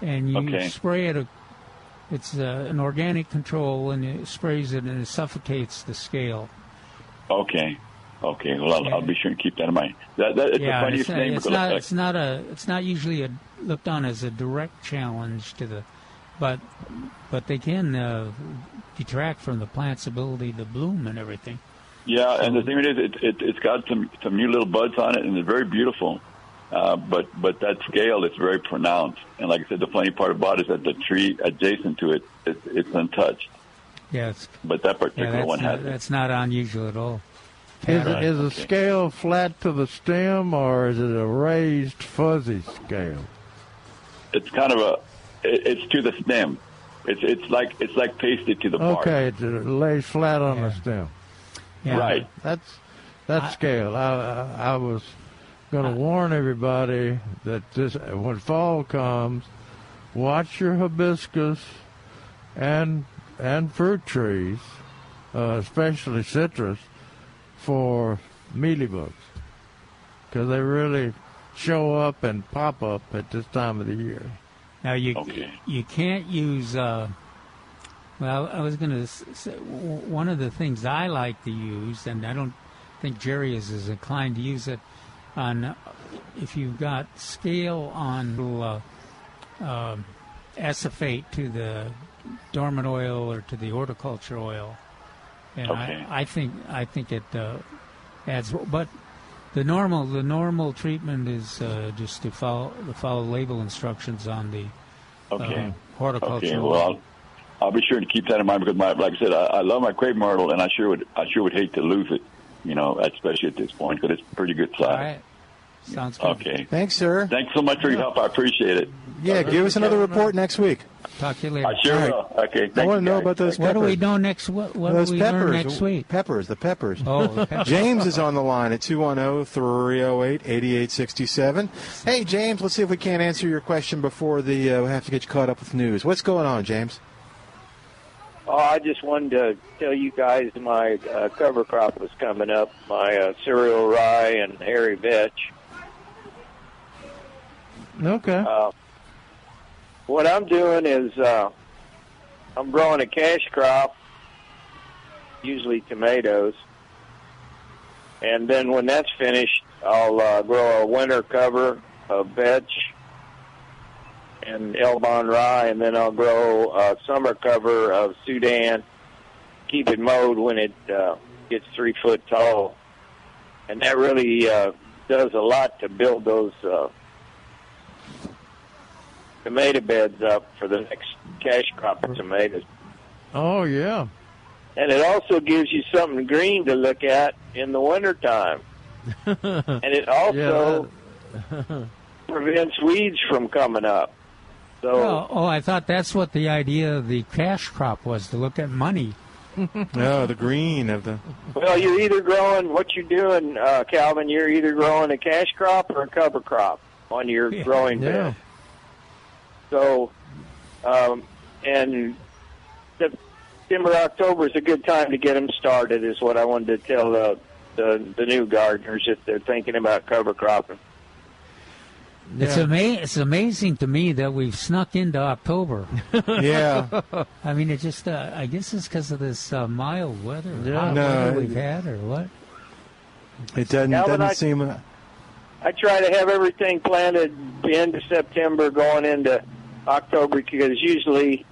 and you Okay. spray it. A, it's an organic control, and it sprays it, and it suffocates the scale. Okay. Okay. Well, I'll, I'll be sure and keep that in mind. That, that it's the yeah, funniest it's, thing it's not. It's not a. It's not usually a, looked on as a direct challenge to the, but but they can uh, detract from the plant's ability to bloom and everything. Yeah, and the thing is, it, it, it's got some some new little buds on it, and it's very beautiful. Uh, but but that scale is very pronounced, and like I said, the funny part about it is that the tree adjacent to it, it it's untouched. Yes. But that particular that's one has that's not unusual at all. Is, Right, is the okay. scale flat to the stem or is it a raised fuzzy scale? It's kind of a, it, it's to the stem. It's it's like it's like pasted to the bark. Okay, it lays flat on the stem. Yeah. Right. That's that's scale. I, I I was going to warn everybody that this when fall comes, watch your hibiscus and and fruit trees, uh, especially citrus, for mealybugs, because they really show up and pop up at this time of the year. Now you Okay. you can't use. Uh, well, I was going to say one of the things I like to use, and I don't think Jerry is as inclined to use it. On uh, if you've got scale on uh, um acephate to the dormant oil or to the horticulture oil, and Okay. I, I think I think it uh, adds. But the normal the normal treatment is uh, just to follow to follow label instructions on the Okay. uh, horticulture. Okay. Well, I'll, I'll be sure to keep that in mind because, my, like I said, I, I love my crepe myrtle, and I sure would I sure would hate to lose it. You know, especially at this point because it's pretty good size. All right, sounds good. Okay. Thanks, sir. Thanks so much for your help. I appreciate it. Yeah, give us another report next week. Talk to you later. I sure All right. will. Okay. I want to know about those peppers. what do we know next? What, what do those we peppers. learn next week? Peppers, the peppers. Oh, the peppers. James is on the line at 210-308-8867. Hey, James, let's see if we can't answer your question before the uh, we have to get you caught up with news. What's going on, James? Oh, I just wanted to tell you guys my uh, cover crop was coming up. My uh, cereal rye and hairy vetch. Okay. Uh, what I'm doing is uh, I'm growing a cash crop, usually tomatoes, and then when that's finished, I'll uh, grow a winter cover of vetch and Elbon rye, and then I'll grow a summer cover of Sudan. Keep it mowed when it uh, gets three foot tall, and that really uh, does a lot to build those uh, tomato beds up for the next cash crop of tomatoes. Oh yeah. And it also gives you something green to look at in the wintertime. and it also prevents weeds from coming up. So Oh, oh, I thought that's what the idea of the cash crop was to look at money. Oh, the green of the. Well, you're either growing what you're doing, uh, Calvin. You're either growing a cash crop or a cover crop on your Yeah. growing Yeah. bed. So, um, and September, October is a good time to get them started. Is what I wanted to tell the the, the new gardeners if they're thinking about cover cropping. It's Yeah. ama- It's amazing to me that we've snuck into October. Yeah. I mean, it just. Uh, I guess it's because of this uh, mild weather. Yeah. hot No, weather we've had, or what? It doesn't Calvin, doesn't I- seem. uh, I try to have everything planted the end of September, going into October, because usually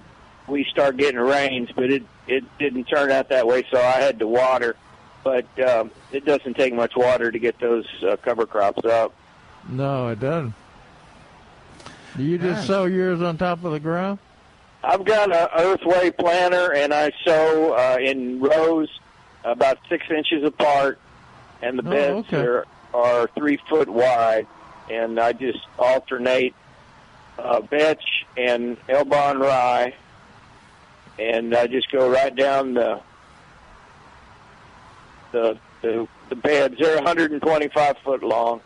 we start getting rains, but it it didn't turn out that way, so I had to water. But um, it doesn't take much water to get those uh, cover crops up. No, it doesn't. Do you just sow yours on top of the ground? I've got a earthway planter, and I sow uh, in rows about six inches apart, and the Oh, beds okay. are, are three foot wide, and I just alternate uh, vetch and Elbon rye, and I just go right down the the the, the beds. They're 125 foot long,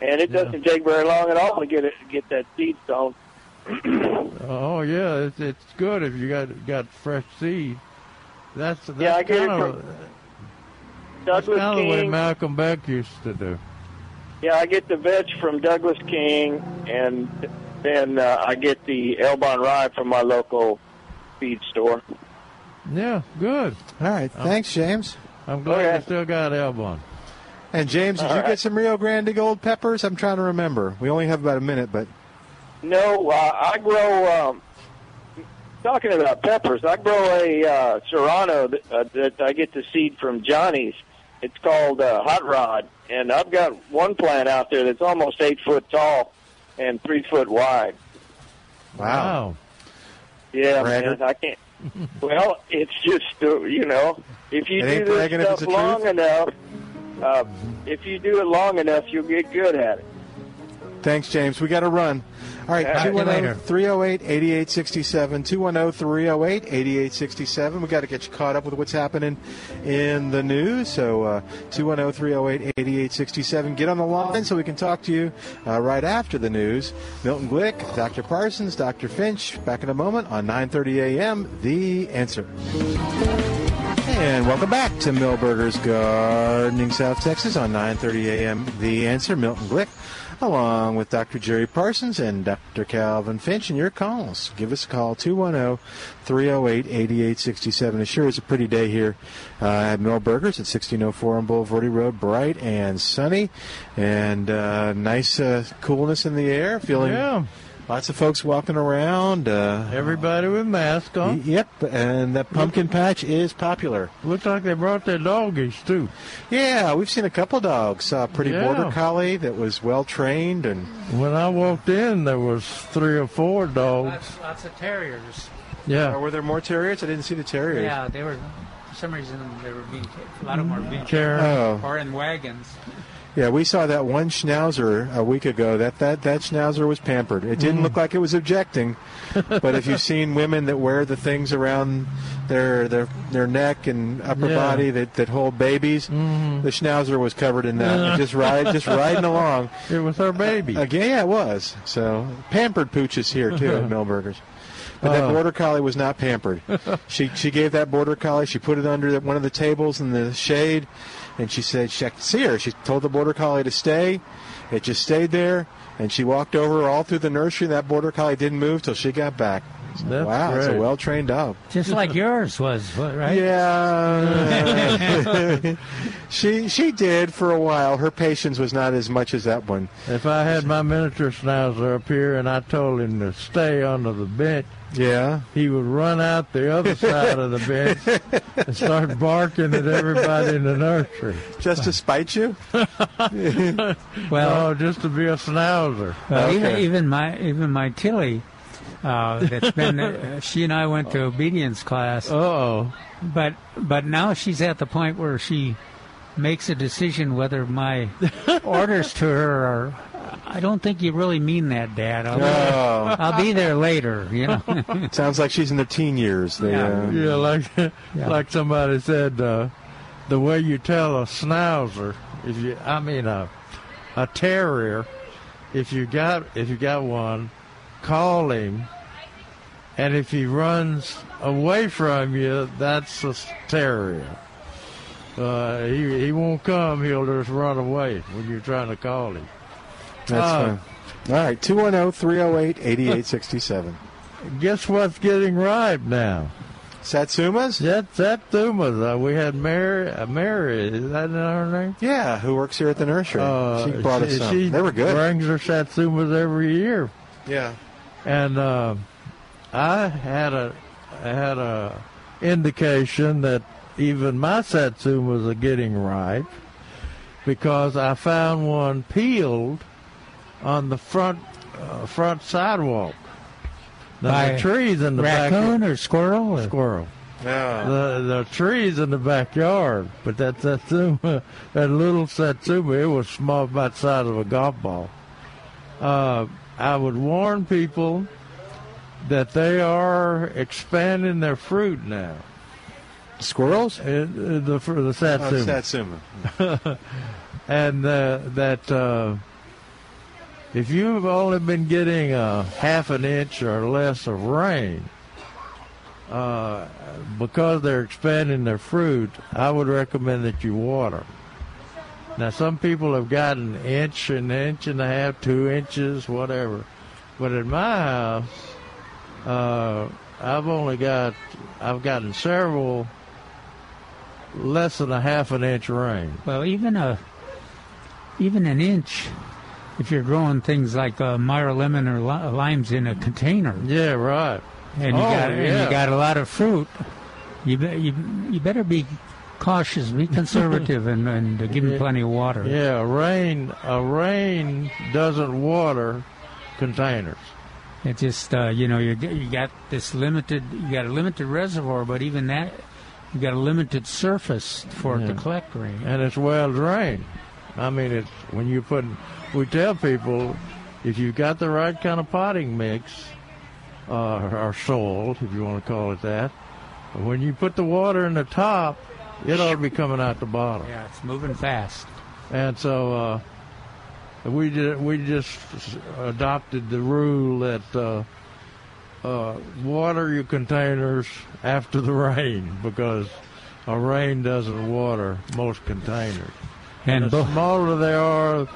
and it Yeah. doesn't take very long at all to get it get that seed sown. Oh yeah, it's, it's good if you got got fresh seed. That's, that's Yeah, I get it from that's Douglas kind of the way Malcolm Beck used to do. Yeah, I get the vetch from Douglas King, and then uh, I get the Elbon rye from my local feed store. Yeah, good. All right. Thanks, James. I'm glad Okay. you still got Elbon. And James, did All you right. get some Rio Grande Gold peppers? I'm trying to remember. We only have about a minute, but No, uh, I grow. Um, talking about peppers, I grow a uh, serrano that, uh, that I get the seed from Johnny's. It's called uh, Hot Rod, and I've got one plant out there that's almost eight foot tall and three foot wide. wow. Yeah, Braggart. man, I can't. Well, it's just uh, you know, if you It do this stuff long truth. enough, uh, if you do it long enough, you'll get good at it. Thanks, James. We got to run. All right, Talk to you 210 later. 308 8867. 210 308 8867. We got to get you caught up with what's happening in the news. So uh, 210 308 8867. Get on the line so we can talk to you uh, right after the news. Milton Glick, Dr. Parsons, Dr. Finch, back in a moment on 9:30 a.m. The Answer. And welcome back to Milberger's Gardening, South Texas on 9:30 a.m. The Answer. Milton Glick, along with Dr. Jerry Parsons and Dr. Calvin Finch. And your calls. Give us a call oh, 210-308-8867. It sure is a pretty day here uh, at Milberger's at 1604 on Bulverde Road. Bright and sunny, and uh, nice uh, coolness in the air. Feeling Yeah, lots of folks walking around. Uh, everybody with mask on. Yep, and that pumpkin patch is popular. Looks like they brought their doggies too. Yeah, we've seen a couple dogs. Saw a pretty Yeah. border collie that was well trained, and When I walked in, there was three or four dogs. Lots, lots of terriers. Yeah, Uh, were there more terriers? I didn't see the terriers. Yeah, they were. For some reason, they were being. A lot of them were being Karen. Oh, or in wagons. Yeah. We saw that one schnauzer a week ago. That that that schnauzer was pampered. It didn't mm. look like it was objecting, but if you've seen women that wear the things around their their their neck and upper Yeah. body that, that hold babies, mm-hmm. the schnauzer was covered in that. Yeah. Just ride, just riding along. it was her baby. Uh, again, yeah, it was. So pampered pooches here too at Milberger's. But that Oh. border collie was not pampered. she she gave that border collie. She put it under the, one of the tables in the shade, and she said, she, I could see her. She told the border collie to stay. It just stayed there, and she walked over all through the nursery. And that border collie didn't move till she got back. That's wow, it's a well trained dog. Just like yours was, right? Yeah, she she did for a while. Her patience was not as much as that one. If I had my miniature schnauzer up here and I told him to stay under the bench, Yeah. he would run out the other side of the bench and start barking at everybody in the nursery. Just to spite you? Well, oh, just to be a schnauzer. well even, Okay. even my even my Tilly, uh, that's been. Uh, she and I went to obedience class, Oh, but but now she's at the point where she makes a decision whether my orders to her are. I don't think you really mean that, Dad. I'll, Oh. I'll be there later. You know. Sounds like she's in their teen years. They, Yeah. uh, yeah, like Yeah. like somebody said, uh, the way you tell a schnauzer, if you, I mean a a terrier, if you got if you got one, call him, and if he runs away from you, that's a terrier. Uh, he he won't come. He'll just run away when you're trying to call him. That's Uh, fine. All right, 210 308 8867. Guess what's getting ripe now? Satsumas? That's that Thumas. Uh, we had Mary. Uh, Mary, is that her name? Yeah, who works here at the nursery. Uh, she brought us some. she they were good. Brings her Satsumas every year, Yeah. and uh, I had a I had a indication that even my Satsumas are getting ripe because I found one peeled on the front uh, front sidewalk. Now, the trees in the raccoon back or squirrel? Or? squirrel. Yeah. The the trees in the backyard, but that satsuma, that little satsuma, it was small, about the size of a golf ball. Uh, I would warn people that they are expanding their fruit now. Squirrels? Uh, the for the Oh, satsuma. Satsuma. and uh, that uh, if you've only been getting a half an inch or less of rain, uh, because they're expanding their fruit, I would recommend that you water. Now, some people have gotten an inch, an inch and a half, two inches, whatever. But at my house, uh, I've only got, I've gotten several less than a half an inch rain. Well, even a even an inch, if you're growing things like uh, Meyer lemon or li- limes in a container, Yeah, right. and you Oh, got and you got a lot of fruit, you be, you, you better be cautious, be conservative, and and uh, give them Yeah. plenty of water. Yeah, rain a rain doesn't water containers. It just uh, you know you you got this limited you got a limited reservoir, but even that you got a limited surface for it to collect rain. And it's well drained. I mean it's when you put we tell people if you've got the right kind of potting mix, uh, or soil, if you want to call it that, when you put the water in the top, it ought to be coming out the bottom. Yeah, it's moving fast. And so uh, we did, we just adopted the rule that uh, uh, water your containers after the rain because a rain doesn't water most containers. And the bo- smaller they are,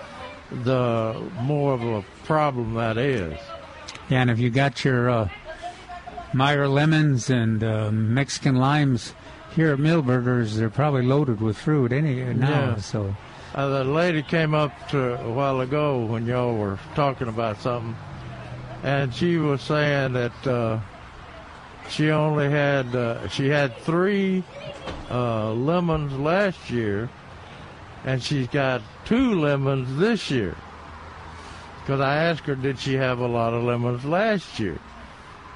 the more of a problem that is. Yeah, and if you got your uh, Meyer lemons and uh, Mexican limes here at Milberger's, they're probably loaded with fruit any now. Yeah. So Uh, the lady came up to a while ago when y'all were talking about something, and she was saying that uh, she only had uh, she had three uh, lemons last year, and she's got two lemons this year. Because I asked her, did she have a lot of lemons last year?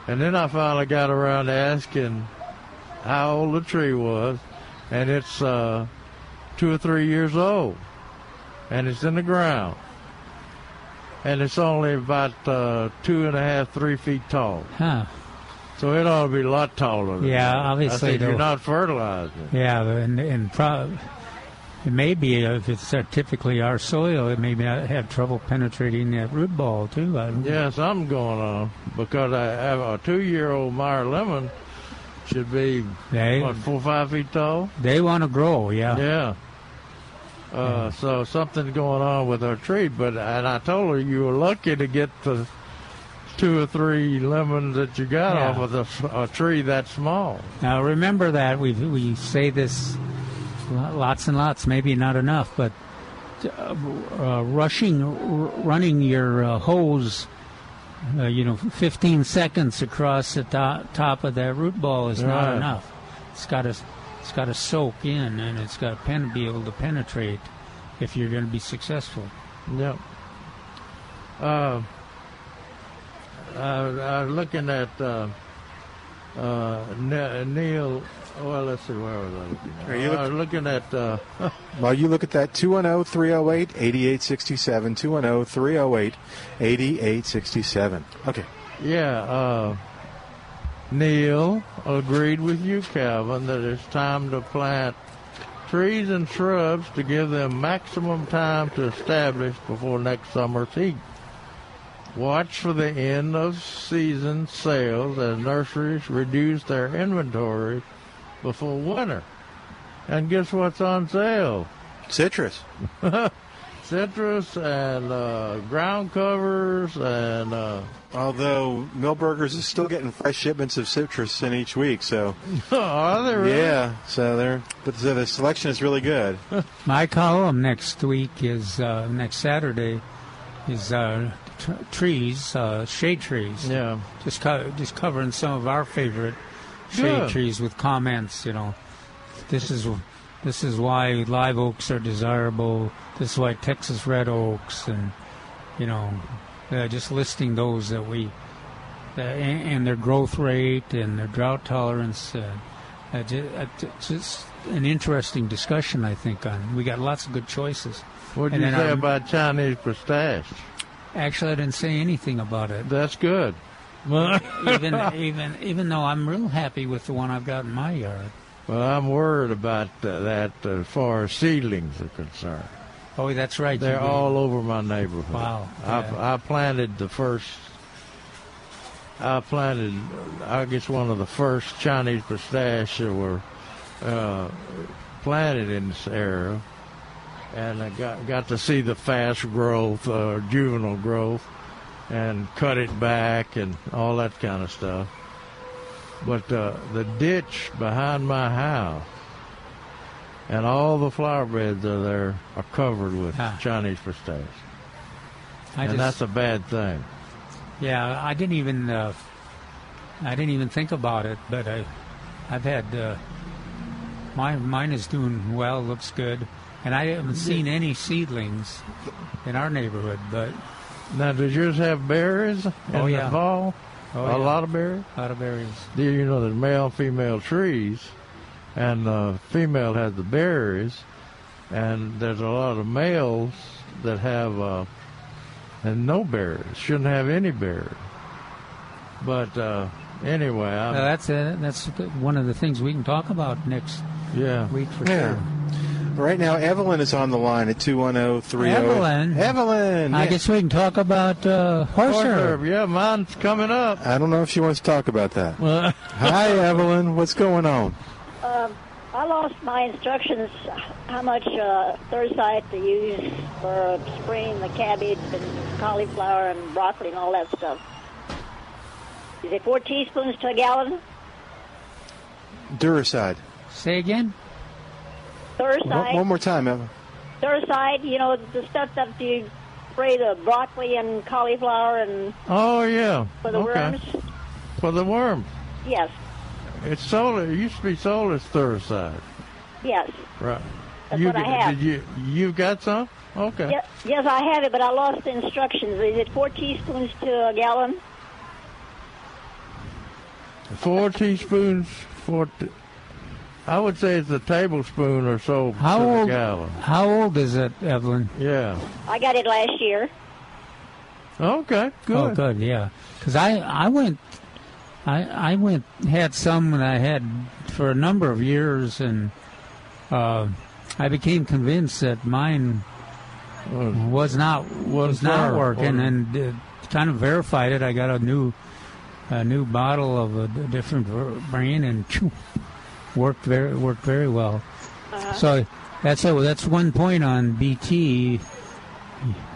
And then I finally got around to asking how old the tree was, and it's uh, two or three years old, and it's in the ground, and it's only about uh, two and a half, three feet tall. huh. So it ought to be a lot taller. Than Yeah, that. obviously I said, you're not fertilizing. Yeah, and and pro- it may be uh, if it's uh, typically our soil, it may not have trouble penetrating that root ball too. I don't know. Yeah, something going on because I have a two-year-old Meyer lemon should be They what four, five feet tall. they want to grow. Yeah. Yeah. Uh, so something's going on with our tree, but and I told her you were lucky to get the two or three lemons that you got Yeah. off of the, a tree that small. Now remember that we we say this lots and lots, maybe not enough, but uh, uh, rushing, r- running your uh, hose, uh, you know, 15 seconds across the to- top of that root ball is not enough. It's got to it's got to soak in, and it's got to pen- be able to penetrate if you're going to be successful. Yep. Uh, was looking at uh, uh, Neil. Well, let's see where was I looking? At? Are you I was looking at. Uh, Well, you look at that 210 308 8867. 210 308 8867. Okay. Yeah, uh, Neil agreed with you, Calvin, that it's time to plant trees and shrubs to give them maximum time to establish before next summer's heat. Watch for the end of season sales as nurseries reduce their inventory before winter. And guess what's on sale? Citrus. Citrus and uh, ground covers and uh, Although Milberger's is still getting fresh shipments of citrus in each week, so are they really? yeah, so they're but so the selection is really good. My column next week is uh, next Saturday is uh, t- trees, uh, shade trees. Yeah. just co- just covering some of our favorite shade Good. trees with comments. You know, this is this is why live oaks are desirable. This is why Texas red oaks, and you know, uh, just listing those that we the, and, and their growth rate and their drought tolerance. Uh, uh, ju- uh, just an interesting discussion, I think. On we got lots of good choices. What did you say our- about Chinese pistache? Actually, I didn't say anything about it. That's good. even even even though I'm real happy with the one I've got in my yard. Well, I'm worried about uh, that as far as seedlings are concerned. Oh, that's right. They're all over my neighborhood. Wow. I, Yeah. I planted the first. I planted, I guess, one of the first Chinese pistache that were uh, planted in this area, and I got got to see the fast growth, uh, juvenile growth, and cut it back and all that kind of stuff. But uh, the ditch behind my house and all the flower beds are there are covered with Ah. Chinese pistache, I and just- that's a bad thing. Yeah, I didn't even uh, I didn't even think about it, but I I've had uh, mine mine is doing well, looks good, and I haven't seen any seedlings in our neighborhood. But Now, does yours have berries in Oh, the yeah. fall? Oh, a yeah. lot of berries. a lot of berries. Do you know there's male and female trees, and the female has the berries, and there's a lot of males that have uh, and no berries, shouldn't have any berries. But uh, anyway, Uh, that's uh, that's one of the things we can talk about next yeah. week for Yeah. sure. Right now, Evelyn is on the line at 210 Evelyn. Evelyn! I yeah. guess we can talk about uh, horse Horse herb. herb, yeah, mine's coming up. I don't know if she wants to talk about that. Well, Hi, Evelyn. What's going on? Um, I lost my instructions how much uh, Thursday to use for spraying the cabbage and cauliflower and broccoli and all that stuff. Is it four teaspoons to a gallon? Thuricide. Say again. Thursday, One, one more time, Evelyn. Thursday, you know the stuff that you spray the broccoli and cauliflower and oh yeah. for the okay. worms. For the worms, Yes, it's sold. It used to be sold as Thuricide. yes, Right. That's you what I g- have. Did you you got some? Okay. yes, yes. I have it, but I lost the instructions. Is it four teaspoons to a gallon? Four teaspoons. Four. T- I would say it's a tablespoon or so How to the old? gallon. How old is it, Evelyn? Yeah. I got it last year. Okay. Good. Oh, good, yeah. Because I, I went, I, I went had some and I had for a number of years, and uh, I became convinced that mine was not was not working, or- and uh, kind of verified it. I got a new, a new bottle of a, different brand, and phew, worked very worked very well. So that's a, that's one point on BT.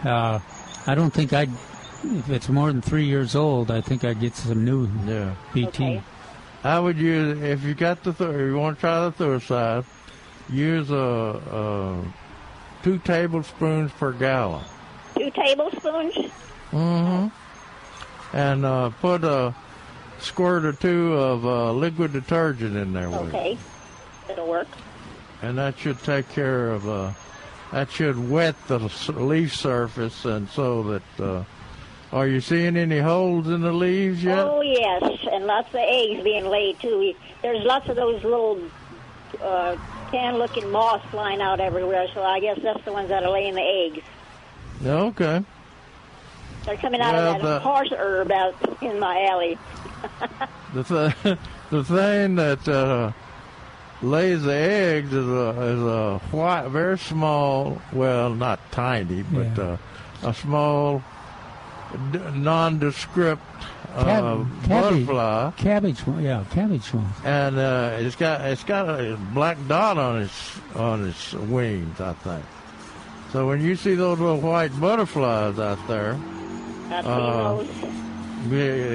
Uh, I don't think I'd. If it's more than three years old, I think I'd get some new Yeah. BT. Okay. I would use if you got the th- if you want to try the Thuricide, use a, a two tablespoons per gallon. Two tablespoons. Mm-hmm. And uh, put a squirt or two of uh, liquid detergent in there with it. Okay, it'll work. and that should take care of uh, that should wet the leaf surface and so that uh, are you seeing any holes in the leaves yet Oh yes, and lots of eggs being laid too. There's lots of those little uh, tan-looking moths flying out everywhere. So I guess that's the ones that are laying the eggs. okay They're coming out Well, of that the- horse herb out in my alley. the th- the thing that uh, lays the eggs is a is a white very small well not tiny but Yeah. uh, a small d- nondescript uh, Cab- cabbage. butterfly Cabbage, one- yeah, cabbage one. and uh, it's got it's got a black dot on its on its wings, I think. So when you see those little white butterflies out there, I've seen Uh,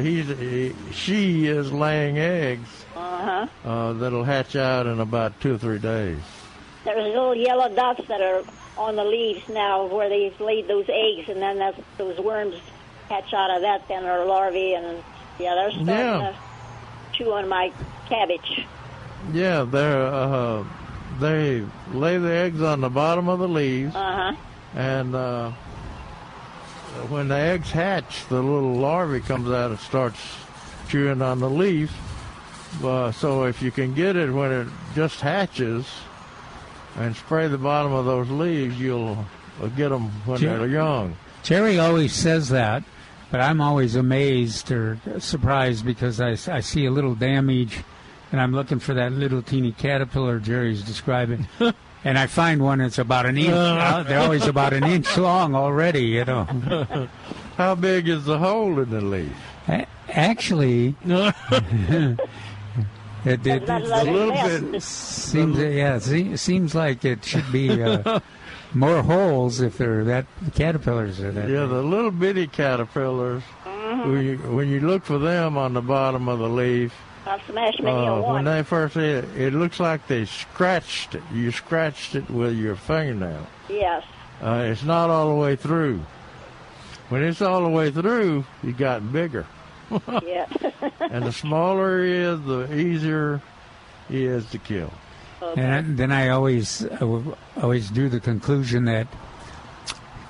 he's he, she is laying eggs Uh huh. uh, that'll hatch out in about two or three days. There's little yellow dots that are on the leaves now where they've laid those eggs, and then that's, those worms hatch out of that. Then are larvae, and yeah, they're starting Yeah. to chew on my cabbage. Yeah, they're uh, they lay the eggs on the bottom of the leaves, Uh huh. and uh, when the eggs hatch, the little larvae comes out and starts chewing on the leaf. Uh, so if you can get it when it just hatches and spray the bottom of those leaves, you'll uh, get them when Jer- they're young. Jerry always says that, but I'm always amazed or surprised because I, I see a little damage and I'm looking for that little teeny caterpillar Jerry's describing. and I find one that's about an inch. uh, they're always about an inch long already, you know. How big is the hole in the leaf? A- Actually, it, it, There's not it a little bit- seems yeah, it seems like it should be uh, more holes if they're that caterpillars are that. Yeah, the little bitty caterpillars. When you, when you look for them on the bottom of the leaf, I'll smash many a uh, when they first hit, it looks like they scratched it. You scratched it with your fingernail. Yes. Uh, it's not all the way through. When it's all the way through, you got bigger. Yeah. And the smaller he is, the easier he is to kill. And then I always I always do the conclusion that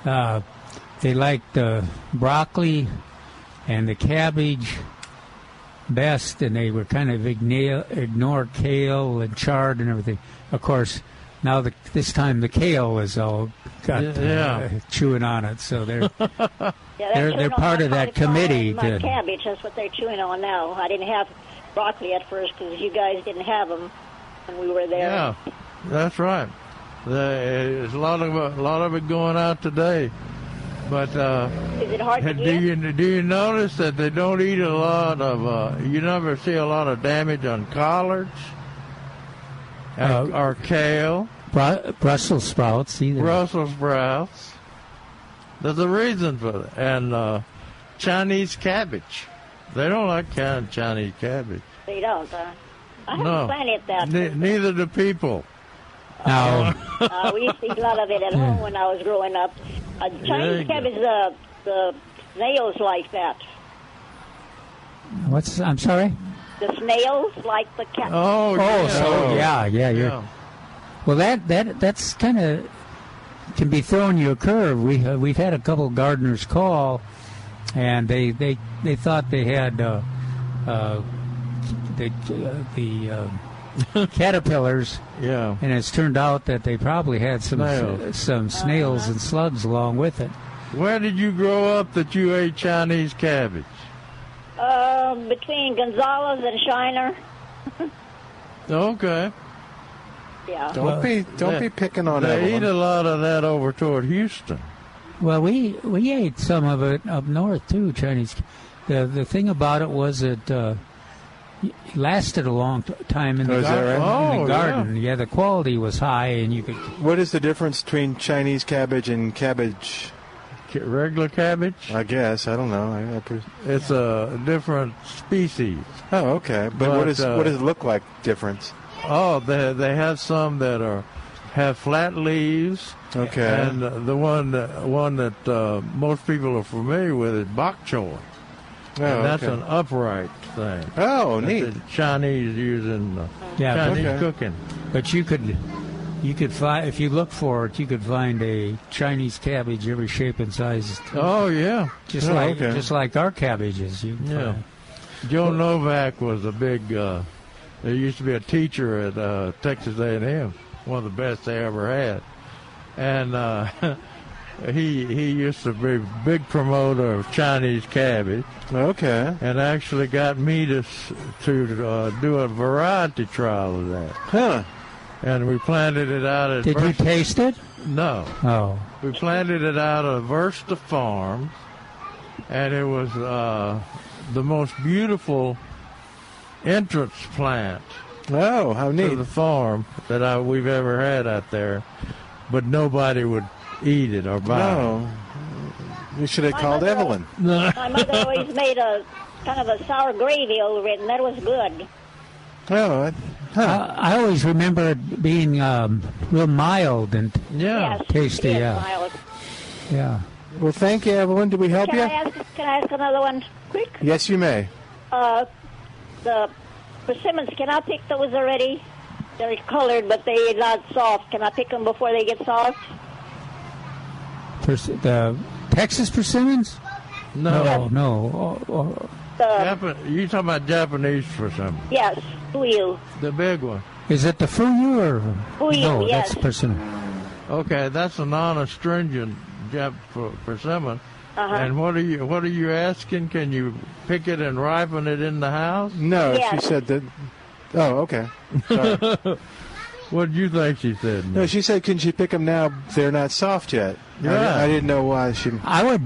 uh, they like the broccoli and the cabbage best, and they were kind of ignore, ignore kale and chard and everything. Of course, now the, this time the kale is all got Yeah. uh, chewing on it, so they're Yeah, They're- chewing they're part of that committee and My to- cabbage, that's what they're chewing on now. I didn't have broccoli at first because you guys didn't have them when we were there. Yeah, that's right. There's a lot of a lot of it going out today. But uh, Is it hard to do you do you notice that they don't eat a lot of? Uh, you never see a lot of damage on collards Uh, or kale, Bru- Brussels sprouts either. Brussels sprouts. There's a reason for that, and uh, Chinese cabbage. They don't like can- Chinese cabbage. They don't. Uh, I haven't No, planted that. Ne- neither do people. Now, uh, we used to eat a lot of it at home when I was growing up. Uh, Chinese go. cabbage, uh, the snails like that. what's I'm sorry? The snails like the cat. Oh, Oh, yeah. so yeah, yeah, you're. Yeah. Well, that that that's kind of can be throwing you a curve. We uh, we've had a couple gardeners call, and they they they thought they had uh, uh, the uh, the uh, caterpillars, yeah. and it's turned out that they probably had some Snails. some snails and slugs along with it. Where did you grow up that you ate Chinese cabbage? Uh, between Gonzales and Shiner. Okay. Yeah. Don't Well, be don't they- be picking on They Evelyn. eat a lot of that over toward Houston. Well, we we ate some of it up north too. Chinese. The the thing about it was that uh, it lasted a long t- time in Oh, the, is that gar- right? in Oh, the garden. Yeah. the quality was high, and you could. What is the difference between Chinese cabbage and cabbage? Regular cabbage, I guess I don't know. I, I pre- it's a different species. oh, okay. But, what But, is uh, what does it look like difference? Oh, they they have some that are have flat leaves, Okay. and uh, the one that, one that uh, most people are familiar with is bok choy. Oh, and that's okay. an upright thing. oh, that neat. the Chinese using uh, Yeah, Chinese Okay. cooking. But you could, you could find if you look for it, you could find a Chinese cabbage every shape and size, Oh yeah, just Oh, like okay. just like our cabbages. You Yeah. find. Joe Novak was a big. Uh, there used to be a teacher at uh, Texas A&M, one of the best they ever had, and uh, he he used to be a big promoter of Chinese cabbage, Okay. and actually got me to to uh, do a variety trial of that, Huh. and we planted it out at. Did you taste it? No, Oh, we planted it out of Verstuyft Farms, and it was uh, the most beautiful entrance plant Oh, how neat! to neat. the farm that I, we've ever had out there, but nobody would eat it or buy No. You should have My called mother- Evelyn. No. My mother always made a kind of a sour gravy over it, and that was good. Oh, I- huh. I, I always remember it being um, real mild and Yeah. Yes, Tasty, it is yeah. mild. yeah. Well, thank you, Evelyn. Did we help Can you? I ask? Can I ask another one, quick? Yes, you may. Uh, the persimmons. Can I pick those already? They're colored, but they're not soft. Can I pick them before they get soft? Pers- the Texas persimmons. No. No, no. Oh, oh, The, Japan, you talking about Japanese persimmon? yes, Fuyu. The big one. Is it the fuyu or? Fuyu, no, yes. that's persimmon. Okay, that's a non-astringent Jap for persimmon. Uh-huh. And what are you what are you asking? Can you pick it and ripen it in the house? No, Yes. she said that. Oh, okay. Sorry. What did you think she said? no, she said, "Can she pick them now? They're not soft yet." I- Yeah. I, didn't know why she. I would,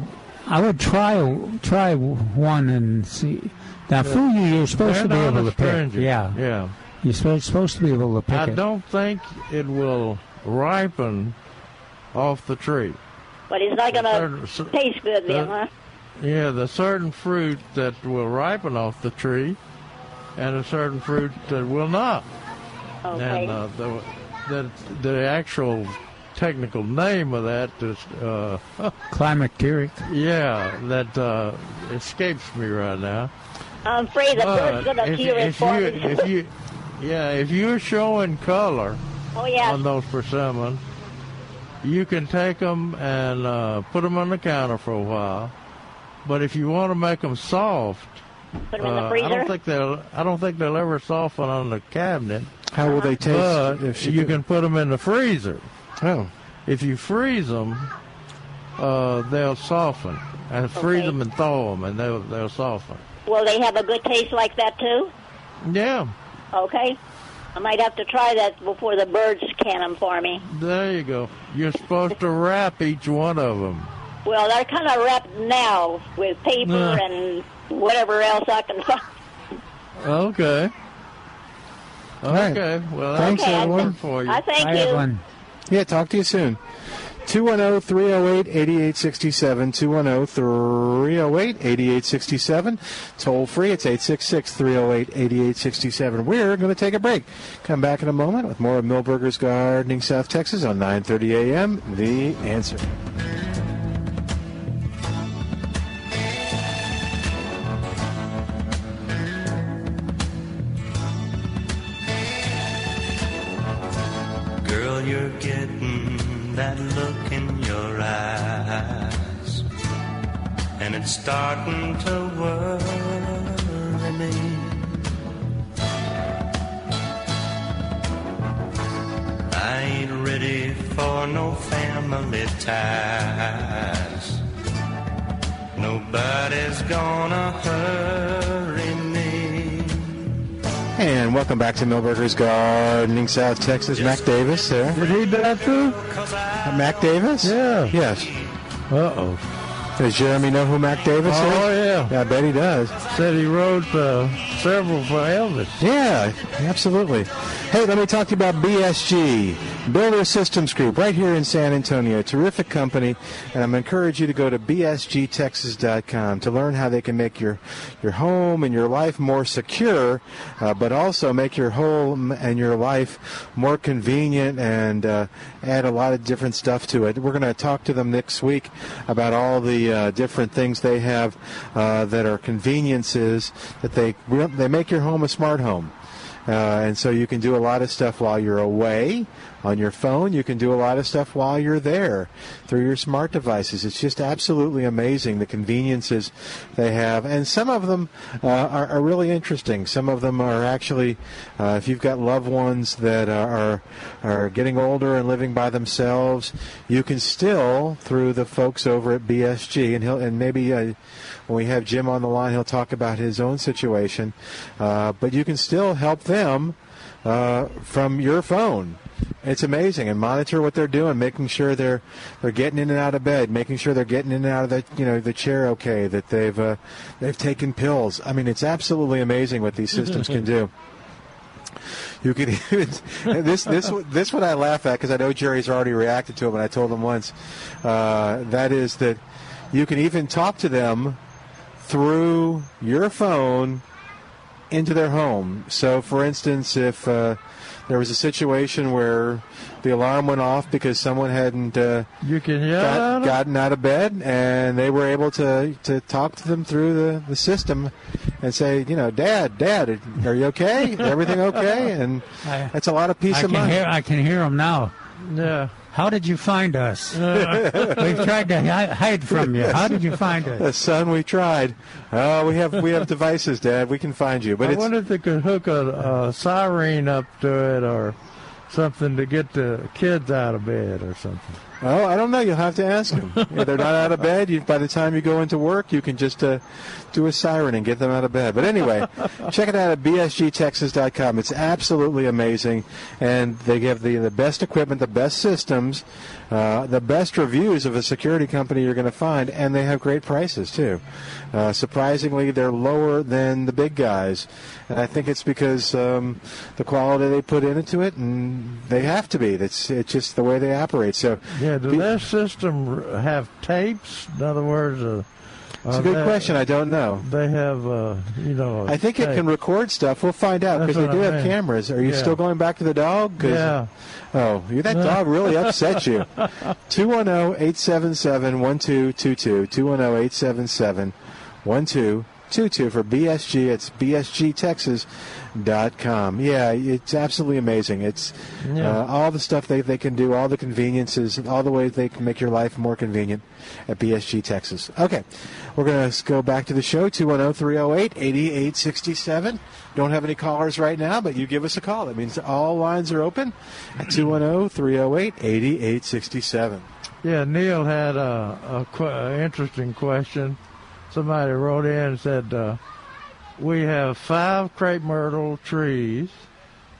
I would try try one and see. Now, fuyu, you, you're supposed They're to be able to pick. non-astringent. Yeah, Yeah. you're supposed, supposed to be able to pick I it. don't think it will ripen off the tree. But it's not going to taste good then, Uh, huh? Yeah, the certain fruit that will ripen off the tree, and a certain fruit that will not. Okay. And uh, the, the the actual technical name of that is uh, Climacteric. yeah that uh, escapes me right now. I'm afraid the bird's But going to if, hear it if for you me. if you yeah if you're showing color oh, yeah. on those persimmons, you can take them and uh, put them on the counter for a while. But if you want to make them soft, Put them in uh, the I don't think they'll I don't think they'll ever soften on the cabinet. How will they taste But if she you could- can put them in the freezer. Oh, If you freeze them, uh, they'll soften. And freeze Okay. them and thaw them, and they'll they'll soften. Will they have a good taste like that, too? Yeah, Okay. I might have to try that before the birds can them for me. there you go. You're supposed to wrap each one of them. Well, they're kind of wrapped now with paper Yeah. and whatever else I can find. Okay. Right. Okay. Well, Thanks, Okay, everyone. think- for you. I thank I you. have one. yeah. Talk to you soon. 210 308 8867. 210 308 8867. Toll free. It's 866 308 8867. We're going to take a break. Come back in a moment with more of Milberger's Gardening South Texas on 9:30 a.m. The answer. You're getting that look in your eyes, and it's starting to worry me. I ain't ready for no family ties. Nobody's gonna hurry me. And welcome back to Milberger's Gardening South Texas. Mac Davis there. Did he die too? Uh, Mac Davis? Yeah. Yes. Uh oh. Does Jeremy know who Mac Davis Oh is? Oh, yeah. Yeah, I bet he does. Said he wrote uh, several for Elvis. Yeah, absolutely. Hey, let me talk to you about BSG, Builder Systems Group, right here in San Antonio. A Terrific company, and I'm encourage you to go to bsgtexas.com to learn how they can make your your home and your life more secure, uh, but also make your home and your life more convenient and uh, add a lot of different stuff to it. We're going to talk to them next week about all the uh, different things they have uh, that are conveniences that they they make your home a smart home. Uh, and so you can do a lot of stuff while you're away on your phone. You can do a lot of stuff while you're there through your smart devices. It's just absolutely amazing the conveniences they have, and some of them uh, are, are really interesting. Some of them are actually, uh, if you've got loved ones that are are getting older and living by themselves, you can still through the folks over at BSG, and and maybe. When we have Jim on the line, he'll talk about his own situation. Uh, but you can still help them uh, from your phone. It's amazing, and monitor what they're doing, making sure they're they're getting in and out of bed, making sure they're getting in and out of the you know the chair okay, that they've uh, they've taken pills. I mean, it's absolutely amazing what these systems can do. You could even this this this one I laugh at because I know Jerry's already reacted to it, and I told him once. Uh, that is that you can even talk to them through your phone into their home. So, for instance, if uh, there was a situation where the alarm went off because someone hadn't uh, You can yell got, gotten out of bed, and they were able to, to talk to them through the, the system and say, you know, Dad, Dad, are you okay? Everything okay? And I, that's a lot of peace I of can mind. hear. I can hear them now. Yeah. How did you find us? We've tried to hi- hide from you. How did you find us? Son, we tried. Oh, we have we have devices, Dad. We can find you. But I it's wonder if they could hook a, a siren up to it or something to get the kids out of bed or something. Oh, I don't know. You'll have to ask them. If they're not out of bed, you, by the time you go into work, you can just uh, do a siren and get them out of bed. But anyway, check it out at bsgtexas.com. It's absolutely amazing, and they give the the best equipment, the best systems, uh, the best reviews of a security company you're going to find, and they have great prices too. Uh, surprisingly, they're lower than the big guys, and I think it's because um, the quality they put into it, and they have to be. That's it's just the way they operate. So Yeah, does Be- their system have tapes? In other words, uh, it's a good they- question. I don't know. They have, uh, you know. I think it can record stuff. We'll find out because they do I have mean. cameras. Are you Yeah. still going back to the dog? 'Cause- Yeah. Oh, you that dog really upset you. oh, 210-877-1222. 210-877-1222 for BSG. It's bsgtexas.com. Yeah, it's absolutely amazing. It's Yeah. uh, all the stuff they, they can do, all the conveniences, all the ways they can make your life more convenient at BSG Texas. Okay, we're going to go back to the show, 210-308-8867. Don't have any callers right now, but you give us a call. That means all lines are open at 210-308-8867. Yeah, Neil had a, a, qu- interesting question. Somebody wrote in and said, uh, "We have five crepe myrtle trees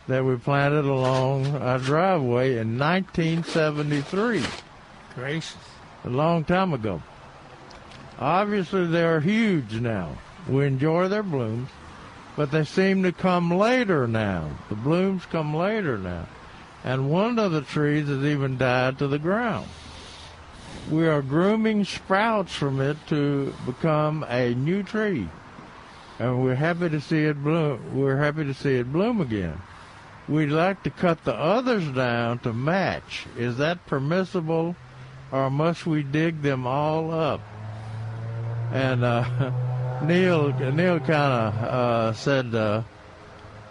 that we planted along our driveway in 1973, Gracious. a long time ago. Obviously, they're huge now. We enjoy their blooms, but they seem to come later now. The blooms come later now, and one of the trees has even died to the ground." we are grooming sprouts from it to become a new tree. And we're happy to see it bloom. We're happy to see it bloom again. We'd like to cut the others down to match. Is that permissible or must we dig them all up? And uh, Neil Neil kind of uh, said uh,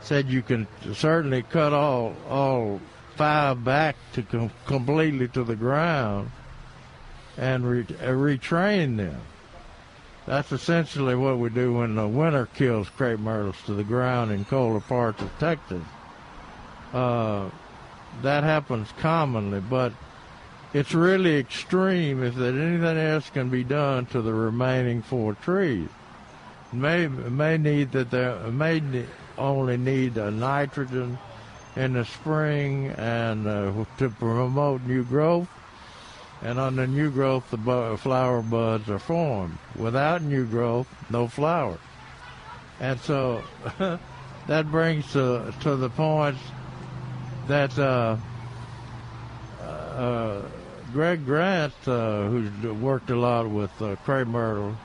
said you can certainly cut all all five back to com- completely to the ground and re- uh, retrain them. That's essentially what we do when the winter kills crepe myrtles to the ground in colder parts of Texas. Uh, that happens commonly, but it's really extreme if that anything else can be done to the remaining four trees. May may need that there may ne- only need a nitrogen in the spring and uh, to promote new growth and on the new growth, the flower buds are formed. Without new growth, no flower. And so that brings to, to the point that uh, uh, Greg Grant, uh, who's worked a lot with uh, crepe myrtle,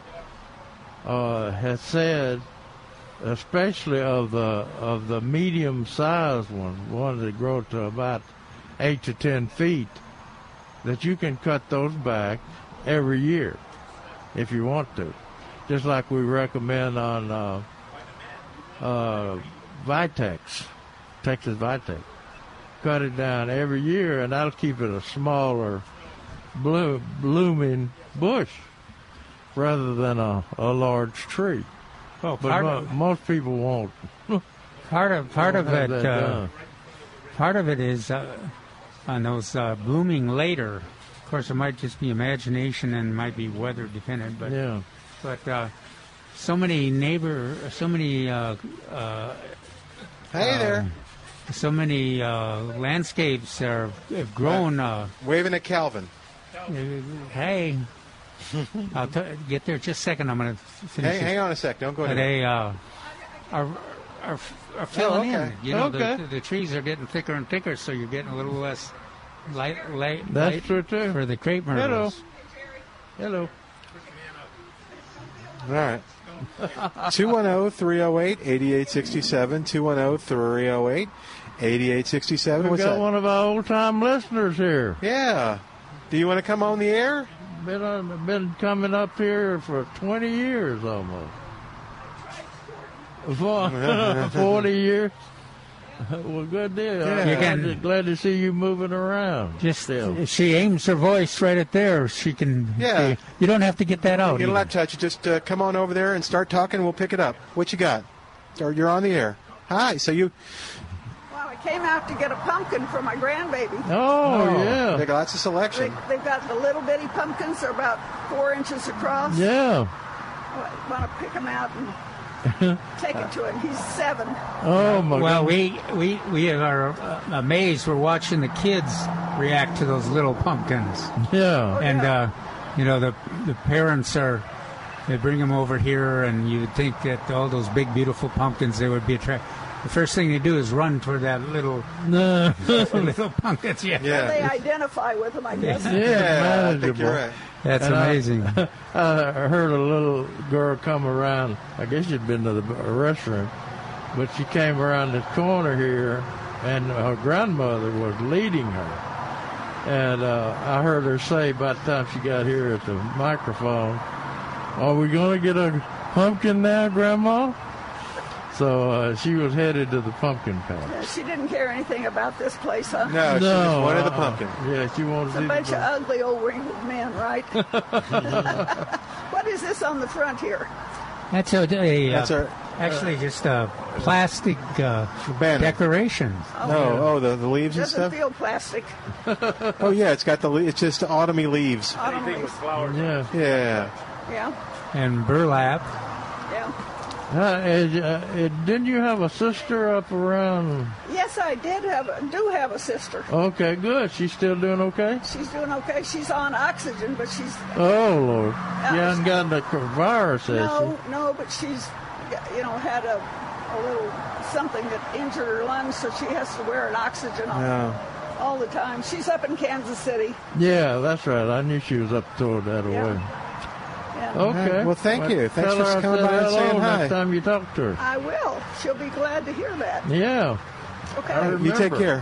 uh, has said, especially of the of the medium-sized ones, ones that grow to about eight to ten feet, that you can cut those back every year if you want to. Just like we recommend on uh, uh, Vitex, Texas Vitex. Cut it down every year, and that'll keep it a smaller, bloom, blooming bush rather than a, a large tree. Well, But mo- of, most people won't. part of part of it uh, part of it is uh, on those uh, blooming later. Of course, it might just be imagination and might be weather dependent, but Yeah. but uh, so many neighbor, so many uh, uh, Hey there. so many uh, landscapes are have grown. Uh, Waving at Calvin. hey, I'll t- get there just a second. I'm going to finish. Hang, this. hang on a sec. Don't go But anywhere. they uh, are are are filling okay. in. You know, Okay. the, the trees are getting thicker and thicker, so you're getting a little less light light, That's light true too. for the crepe Hello. myrtles. Hello. All right. 210 308 8867. 210 308 8867. We've What's got that? one of our old time listeners here. Yeah. Do you want to come on the air? Been on, been coming up here for 20 years almost. For- 40 years. well, good deal. Yeah. You can- just glad to see you moving around. Just still. she aims her voice right at there, she can. Yeah. You don't have to get that out. Get a even. lap touch. You just uh, come on over there and start talking. We'll pick it up. What you got? Or you're on the air. Hi. So you. Well, I came out to get a pumpkin for my grandbaby. Oh, yeah. They got lots of They, selection. they've got the little bitty pumpkins. They're about four inches across. Yeah. I want to pick them out and take it to him. He's seven. Oh my Well, God. we we we are uh, amazed. We're watching the kids react to those little pumpkins, Yeah. and uh, you know the the parents are. They bring them over here, and you would think that all those big, beautiful pumpkins they would be attracted. The first thing they do is run toward that little No. little pumpkins. Yeah, They identify with them, I guess. Yeah, Yeah. I think manageable. you're right. that's And amazing. I heard a little girl come around. I guess she'd been to the restroom, but she came around the corner here, and her grandmother was leading her. And uh, I heard her say by the time she got here at the microphone, "Are we going to get a pumpkin now, Grandma?" So uh, she was headed to the pumpkin patch. Yeah, she didn't care anything about this place, huh? No, she just wanted the uh-uh. pumpkin. Yeah, she wanted It's a bunch the of ugly old wrinkled men, right? what is this on the front here? That's a, a uh, That's our actually just a plastic uh, banner. decoration. No, oh, the, the leaves and stuff. Doesn't stuff. feel plastic. Oh yeah, it's got the. le- It's just autumny puleaves. Autumn leaves. flowers. Yeah. Yeah. Yeah, and burlap. yeah. Uh, is, uh, uh, didn't you have a sister up around? Yes, I did have a, do have a sister. Okay, good. She's still doing okay. She's doing okay. She's on oxygen, but she's Oh Lord, you haven't gotten the virus, has no, no, but she's you know had a, a little something that injured her lungs, so she has to wear an oxygen on No. all the time. She's up in Kansas City. Yeah, that's right. I knew she was up toward that Yeah. way. Yeah. Okay. Well, thank you. Thanks tell for coming by and saying hi. Next time you talk to her. I will. She'll be glad to hear that. Yeah. Okay. I You take care.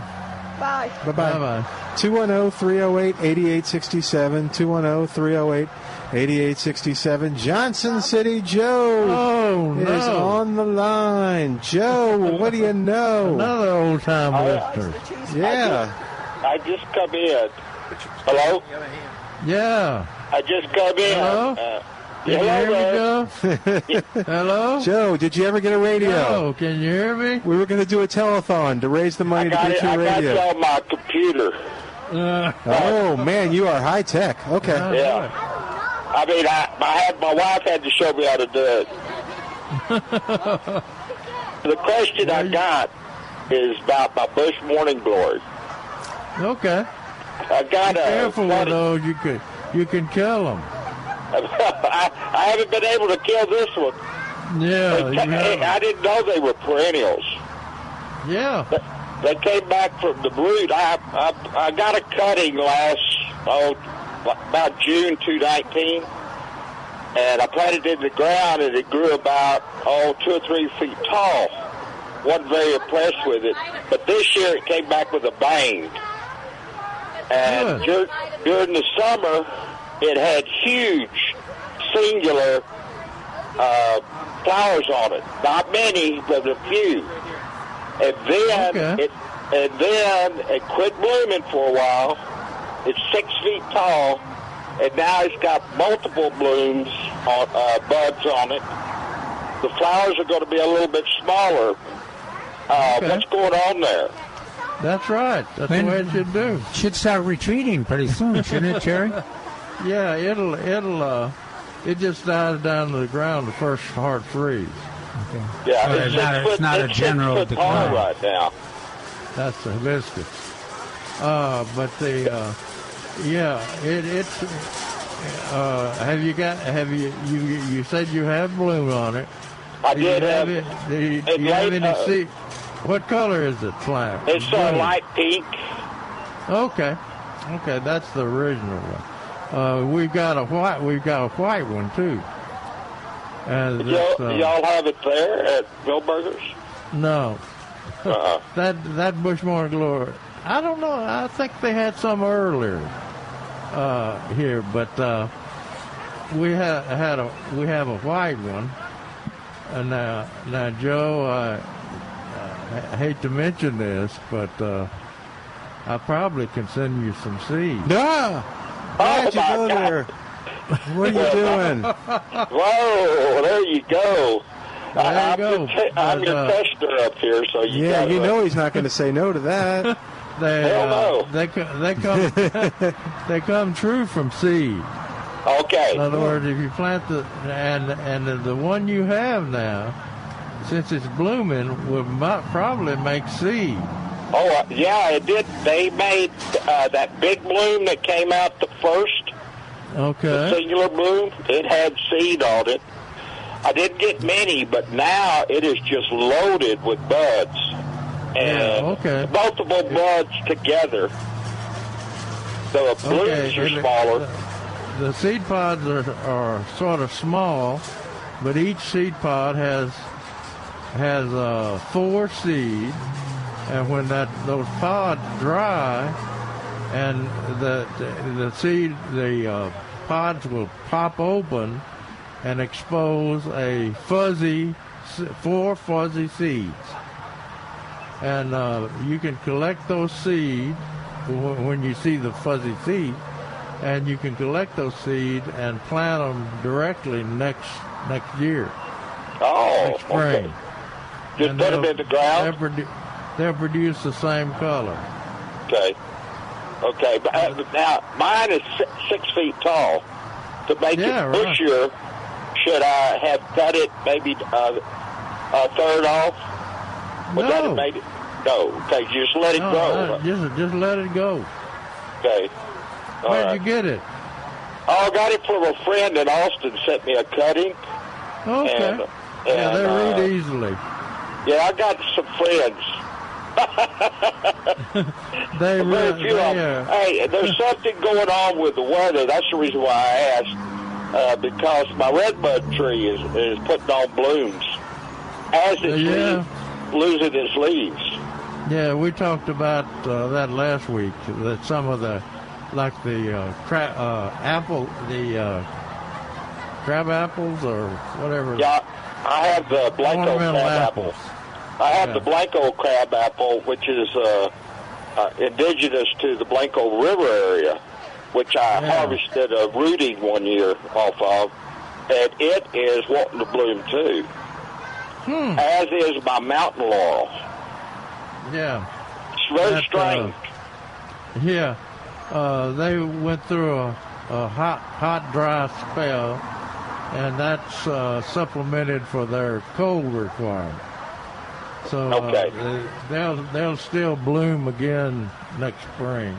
Bye. Bye bye. Bye-bye. 210 308 8867. 210 308 8867. Johnson City Joe Oh is on the line. Joe, what do you know? Another old time listener. Yeah. I just come in. Hello? Yeah. I just come in. Hello? Uh, Can you hello hear me, Joe? Hello? Joe, did you ever get a radio? Joe, can you hear me? We were going to do a telethon to raise the money to got get it. you I a got radio. you on my computer. Uh, Oh man, you are high tech. Okay. Yeah. I mean, I, I had my wife had to show me how to do it. The question I got is about my Bush Morning Glory. okay. I got Be a. careful with funny- those. You can you can kill them. I, I haven't been able to kill this one. Yeah. They I didn't know they were perennials. Yeah. They came back from the brood. I I, I got a cutting last oh about June 2019, and I planted it in the ground, and it grew about oh two or three feet tall. wasn't very impressed with it, but this year it came back with a bang. And dur- during the summer, it had huge, singular uh, flowers on it. Not many, but a few. And then Okay. it, and then it quit blooming for a while. It's six feet tall, and now it's got multiple blooms on uh, buds on it. The flowers are going to be a little bit smaller. Uh, Okay. What's going on there? That's right. That's When- the way it should do. Should start retreating pretty soon, shouldn't it, Jerry? Yeah, it'll it'll uh, it just dies down to the ground the first hard freeze. Okay. Yeah, Well, it's, it's six not a- foot, it's not a general foot tall decline. right now. That's the hibiscus. Uh, but the uh, yeah, it it's. Uh, have you got? Have you you you said you have bloom on it? I Do you did have have. it. Do you, it do you have late, any uh, seed? What color is it, flower? It's a light pink. Okay, okay, that's the original one. Uh, we've got a white. We've got a white one too. And Y'all, uh, y'all have it there at Milberger's? no, Uh-uh. that that Bush Morning Glory. I don't know. I think they had some earlier uh, here, but uh, we had had a we have a white one. And now, now Joe, I hate to mention this, but uh, I probably can send you some seeds. Yeah. Why'd you go God. there? What are you doing? Whoa, there you go. There you I'm go. Your te- I'm But, your uh, tester up here, so you Yeah, gotta- you know he's not going to say no to that. They, Hell uh, no. they they come they come true from seed. Okay. In other words, if you plant the and and the, the one you have now, since it's blooming, will probably make seed. Oh, uh, yeah, it did. They made uh, that big bloom that came out the first, Okay. the singular bloom. It had seed on it. I didn't get many, but now it is just loaded with buds. And Yeah, okay. multiple buds together. So the blooms Okay, are and the- smaller. The seed pods are, are sort of small, but each seed pod has has uh, four seeds, and when that those pods dry, and the the, the seed the uh, pods will pop open and expose a fuzzy four fuzzy seeds, and uh, you can collect those seeds when you see the fuzzy seed and you can collect those seeds and plant them directly next next year, Oh, next spring. okay. Just And put 'em they'll- in the ground? They'll, produ- they'll produce the same color. Okay. Okay, but uh, now mine is si- six feet tall. To make Yeah, it right. bushier, should I have cut it maybe uh, a third off? Would that No. have made it? No. Okay, just let it No, uh, just just let it go. Okay. All Where'd right. you get it? Oh, I got it from a friend in Austin. Sent me a cutting. Okay. And, yeah, they and, read uh, easily. Yeah, I got some friends. They Very few They, uh, Hey, there's something going on with the weather. That's the reason why I asked. Uh, because my redbud tree is, is putting on blooms as it's Yeah. losing its leaves. Yeah, we talked about uh, that last week. That some of the, like the uh, cra- uh, apple, the uh, crab apples or whatever. Yeah, I have the Blanco crab apples. apple. I have Yeah. the Blanco crab apple, which is uh, uh, indigenous to the Blanco River area, which I Yeah. harvested a rooting one year off of, and it is wanting to bloom too. Hmm. As is my mountain laurel. Yeah. It's very That, uh, strange. Yeah, uh, they went through a, a hot, hot, dry spell, and that's uh, supplemented for their cold requirement. So Okay. uh, they, they'll they'll still bloom again next spring.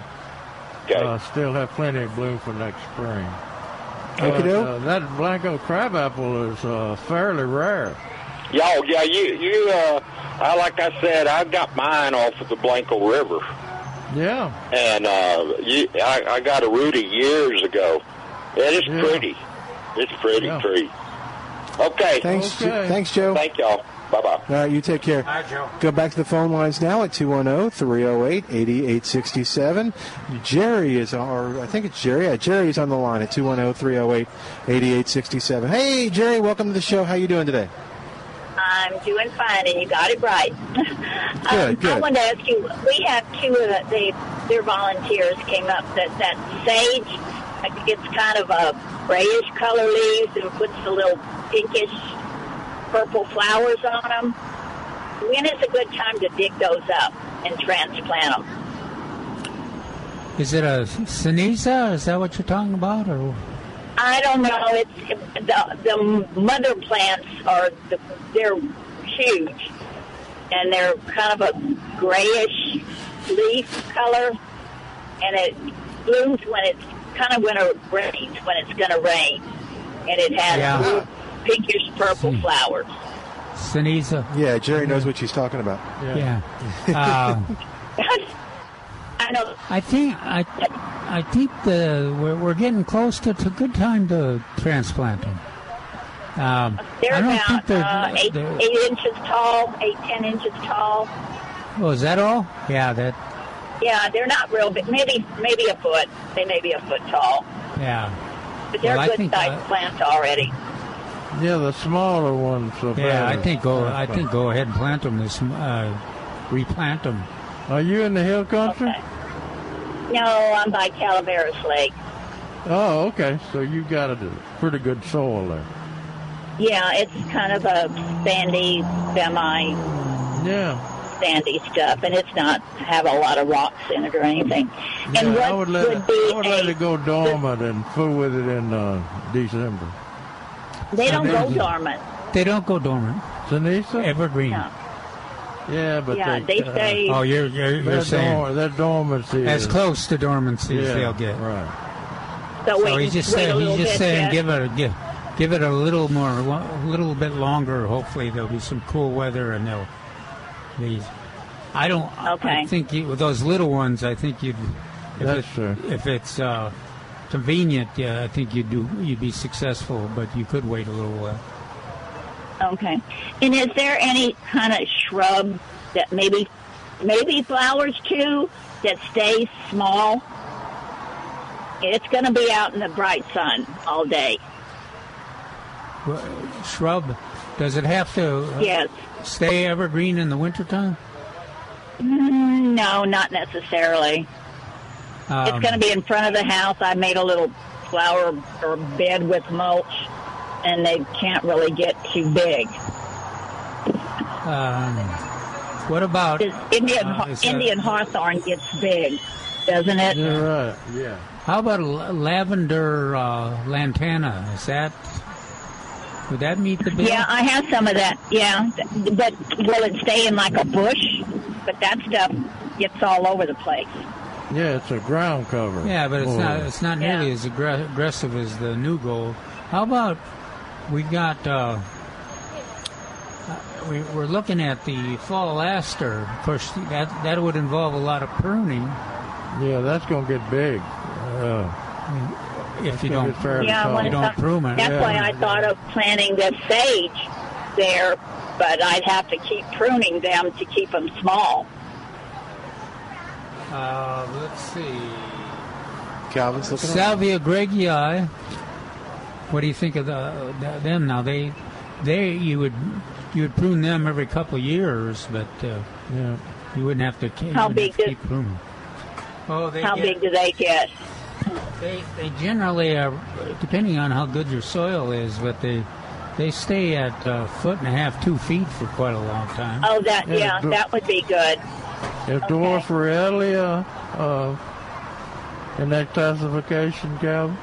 Okay. Uh, still have plenty of bloom for next spring. Okey But, uh, that Blanco crabapple is uh, fairly rare. Yeah, yeah, you, you, uh, I, like I said, I got mine off of the Blanco River. Yeah. and uh, you, I, I got a rooting years ago. It is Yeah. pretty. It's pretty Yeah. tree. Okay. Thanks, Jo- thanks, Joe. Thank y'all. Bye bye. All right, you take care. Hi, Joe. Go back to the phone lines now at 210 308 8867. Jerry is, or I think it's Jerry. Yeah, Jerry's on the line at 210 308 8867. Hey, Jerry, welcome to the show. How you doing today? I'm doing fine, and you got it right. Good, um, good. I wanted to ask you. We have two of the, they, their volunteers came up that that sage. like, It's kind of a grayish color leaves and puts the little pinkish purple flowers on them. When is a good time to dig those up and transplant them? Is it a ceniza? Is that what you're talking about? Or I don't know. It's the the mother plants are the, they're huge, and they're kind of a grayish leaf color, and it blooms when it's kind of when it rains when it's going to rain, and it has Yeah. blue, pinkish purple flowers. ceniza? Yeah, Jerry knows what she's talking about. Yeah. Uh, I know. I think I, I think the we're, we're getting close to it's a good time to transplant them. Um, They're I don't about think they're, uh, eight, they're- eight inches tall, eight ten inches tall. Oh, is that all? Yeah, that. Yeah, they're not real big. Maybe maybe a foot. They may be a foot tall, Yeah. but they're Well, I good think, sized uh, plants already. Yeah, the smaller ones. Are Yeah, I think go. I think go ahead and plant them this uh, replant them. Are you in the hill country? No, I'm by Calaveras Lake. Oh, okay. So you've got a pretty good soil there. Yeah, it's kind of a sandy, semi Yeah. sandy stuff, and it's not have a lot of rocks in it or anything. Yeah, and what I would let would it, be I would a, let it go dormant and fool with it in uh, December. they don't go dormant. They don't go dormant. ceniza? Evergreen. No. Yeah, but Yeah, they, they say- Oh, you're you're, you're saying dor- that dormancy as is- close to dormancy as they'll get. Right. So, So wait, he's just wait saying he's just bit saying yet. give it a give, give it a little more a little bit longer. Hopefully there'll be some cool weather and they'll these. I don't. Okay. I think you, with those little ones, I think you'd. If That's it, true. If it's uh, convenient, yeah, I think you'd do you'd be successful, but you could wait a little while. Okay. And is there any kind of shrub that maybe maybe flowers too that stays small? It's going to be out in the bright sun all day. Well, Shrub, does it have to uh, Yes. stay evergreen in the wintertime? Mm, No, not necessarily. Um, it's going to be in front of the house. I made a little flower or bed with mulch, and they can't really get too big. Um, what about Indian uh, is that- Indian hawthorn gets big, doesn't it? You're right. Yeah. How about a lavender uh, lantana? Is that would that meet the bill? Yeah, I have some of that. Yeah, but will it stay in like a bush? But that stuff gets all over the place. Yeah, it's a ground cover. Yeah, but it's Oh. not it's not nearly Yeah. as aggra- aggressive as the new gold. How about we got uh, uh, we, we're looking at the fall aster. Of course, that that would involve a lot of pruning Yeah, that's gonna get big. Uh, if you don't get Yeah, tall. you don't prune it. That's Yeah. why I thought of planting the sage there, but I'd have to keep pruning them to keep them small. Uh, let's see. Calvin's looking at Salvia greggii. What do you think of the, the, them now? They, they you would you would prune them every couple of years, but uh, yeah. you wouldn't have to. you How wouldn't big have to is- keep pruning? Oh, they How get, big do they get? They, they generally are, depending on how good your soil is, but they they stay at a foot and a half, two feet for quite a long time. Oh, that Yeah, yeah, the- that would be good. Is dwarf ruellia uh, in that classification, Calvin?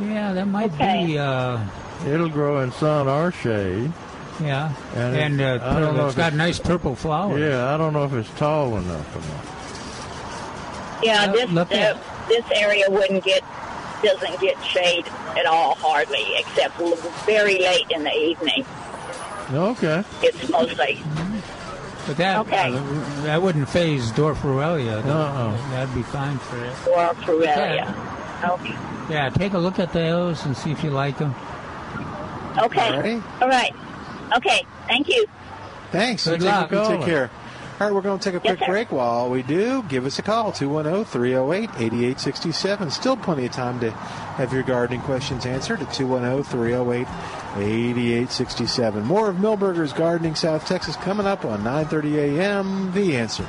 Yeah, that might Okay. be. Uh, It'll grow in sun or shade. yeah, And and, it- uh, I don't know it's if got it's- nice purple flowers. Yeah, I don't know if it's tall enough or not. Yeah, Uh, this look at- uh, this area wouldn't get doesn't get shade at all hardly, except very late in the evening. Okay. It's mostly But that Okay. uh, that wouldn't phase dwarf ruellia. That, Uh-uh. That'd be fine for it. or Fruelia. Okay. Yeah, take a look at those and see if you like them. Okay. Alrighty. All right. Okay. Thank you. Thanks. Good You take, take care. All right, we're going to take a Yes, quick sir. break. While we do, give us a call, 210-308-8867. Still plenty of time to have your gardening questions answered at 210-308-8867. More of Milberger's Gardening South Texas coming up on 9.30 a.m. The Answer.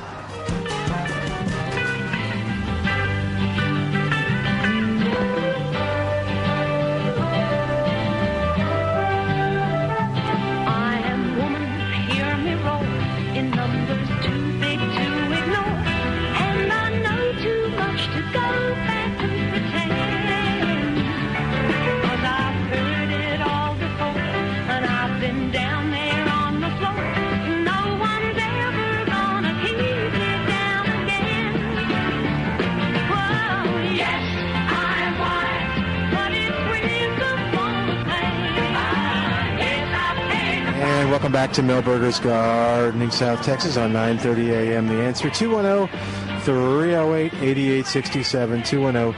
Back to Milberger's Gardening South Texas on 9:30 a.m. The answer 210-308-8867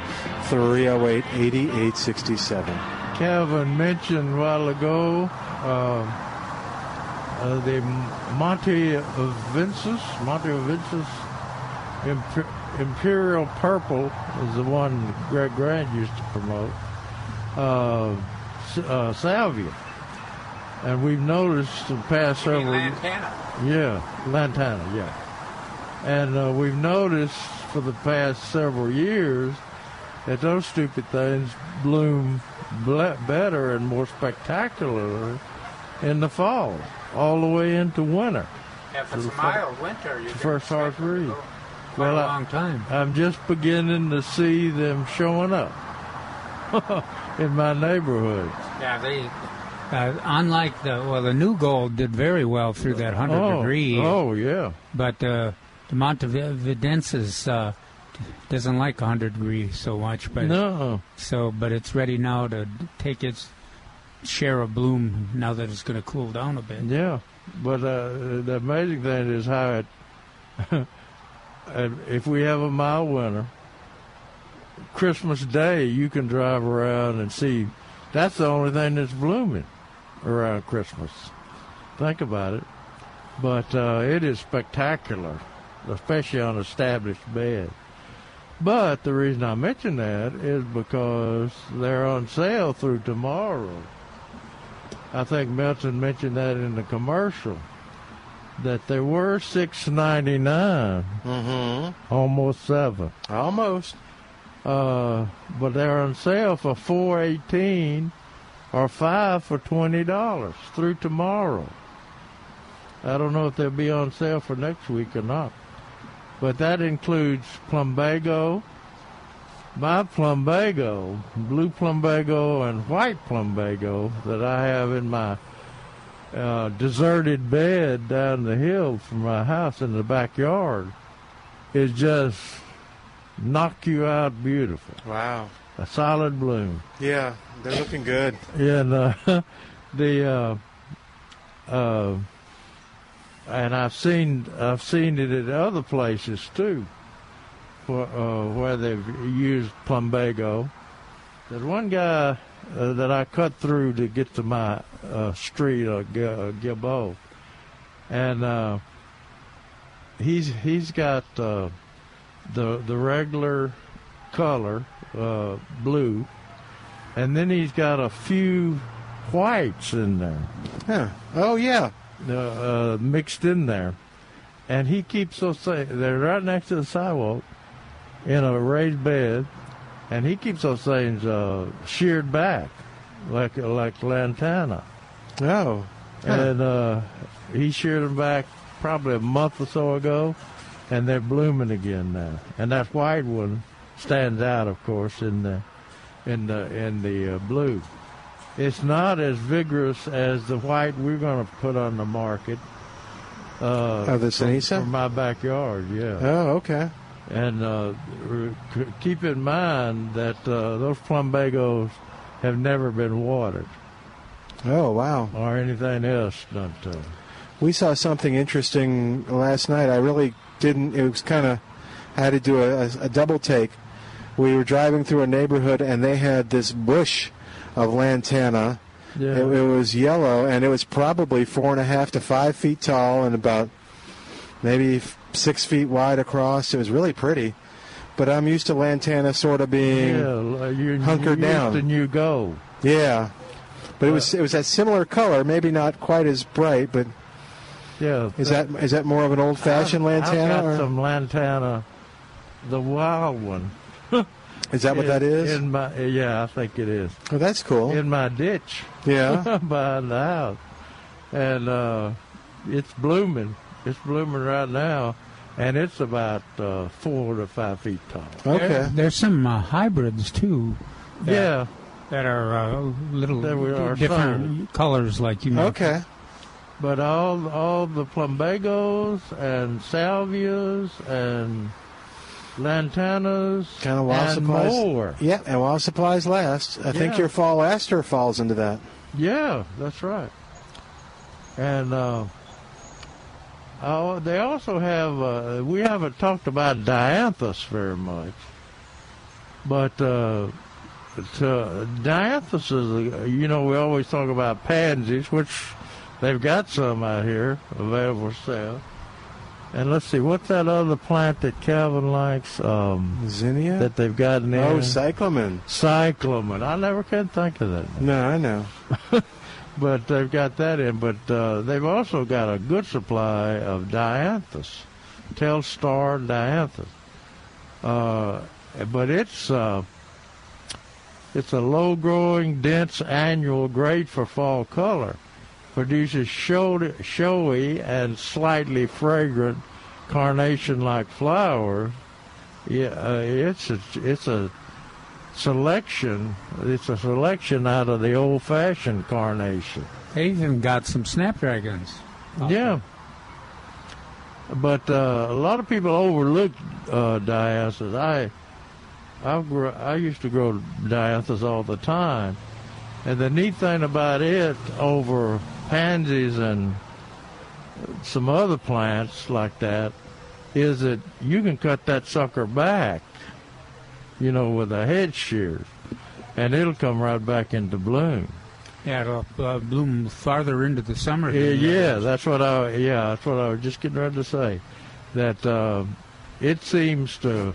210-308-8867. Kevin mentioned a while ago uh, uh, the Monte Vinces, Montevidensis Imp- Imperial Purple is the one Greg Grant used to promote. Uh, uh, salvia. And we've noticed the past several. Lantana. Yeah, lantana. Yeah, and uh, we've noticed for the past several years that those stupid things bloom ble- better and more spectacularly in the fall, all the way into winter. Yeah, if it's a mild winter, you First harsh read. Quite a I- long time. I'm just beginning to see them showing up in my neighborhood. Yeah, they. Uh, unlike the well, the new gold did very well through that hundred Oh, degree. oh, yeah. But uh, the Montevidensis uh, doesn't like hundred degrees so much. But No. So, but it's ready now to take its share of bloom now that it's going to cool down a bit. Yeah, but uh, the amazing thing is how it. if we have a mild winter, Christmas Day you can drive around and see. That's the only thing that's blooming around Christmas. Think about it, but uh, it is spectacular, especially on established bed. But the reason I mention that is because they're on sale through tomorrow. I think Milton mentioned that in the commercial that they were six ninety nine, mm-hmm. almost seven, almost. Uh, but they're on sale for four eighteen, or five for twenty dollars through tomorrow. I don't know if they'll be on sale for next week or not, but that includes plumbago, my plumbago, blue plumbago and white plumbago that I have in my uh, deserted bed down the hill from my house in the backyard is just knock you out beautiful. Wow. A solid bloom. Yeah, they're looking good. And uh, the uh, uh, and I've seen I've seen it at other places too, for, uh, where they've used plumbago. There's one guy uh, that I cut through to get to my uh, street, uh, G- uh, Gilboa, and uh, he's he's got uh, the the regular color uh, blue, and then he's got a few whites in there. Yeah. Oh yeah. Uh, uh, mixed in there, and he keeps those things. They're right next to the sidewalk in a raised bed, and he keeps those things uh, sheared back like like lantana. Oh. Huh. And uh, he sheared them back probably a month or so ago, and they're blooming again now. And that white one stands out, of course, in the in the in the uh, blue. It's not as vigorous as the white we're going to put on the market. Uh, Oh, the from- Sinisa? from my backyard, yeah. Oh, okay. And uh, keep in mind that uh, those plumbagos have never been watered. Oh wow. Or anything else done to them. We saw something interesting last night. I really didn't. It was kind of I had to do a, a double take. We were driving through a neighborhood and they had this bush of lantana. Yeah. It, it was yellow and it was probably four and a half to five feet tall and about maybe six feet wide across. It was really pretty. But I'm used to lantana sort of being Yeah, like uh, you, hunkered you down. And you go. Yeah, but it was uh, it was that similar color, maybe not quite as bright, but Yeah. is that is that more of an old fashioned lantana? I've got or- some lantana, the wild one. Is that what in, that is? In my yeah, I think it is. Oh, that's cool. In my ditch. Yeah. by the house, and uh, it's blooming. It's blooming right now, and it's about uh, four to five feet tall. There- there's some uh, hybrids too. that- Yeah. That are uh, little There we are, different some. colors, like you mentioned. Okay. But all all the plumbagos and salvias and lantanas Kind of while and supplies. more. Yeah, and while supplies last, I think your fall aster falls into that. Yeah, that's right. And uh, oh, they also have. Uh, we haven't talked about dianthus very much, but uh, to, dianthus is. a- You know, we always talk about pansies, which they've got some out here available for sale. And let's see, what's that other plant that Calvin likes? Um, Zinnia. That they've got in there. Oh, cyclamen. Cyclamen. I never can think of that. No, I know. but they've got that in. But uh, they've also got a good supply of dianthus, Telstar dianthus. Uh, but it's uh, it's a low-growing, dense annual great for fall color. Produces showy, and slightly fragrant carnation-like flowers. Yeah, uh, it's a, it's a selection. It's a selection out of the old-fashioned carnation. They even got some snapdragons. Yeah. But uh, a lot of people overlook uh, dianthus. I, I, gr- I used to grow dianthus all the time, and the neat thing about it over pansies and some other plants like that is that you can cut that sucker back, you know, with a head shears, and it'll come right back into bloom. Yeah, it'll uh, bloom farther into the summer. Yeah, yeah, that's what I yeah, that's what I was just getting ready to say. That uh, it seems to,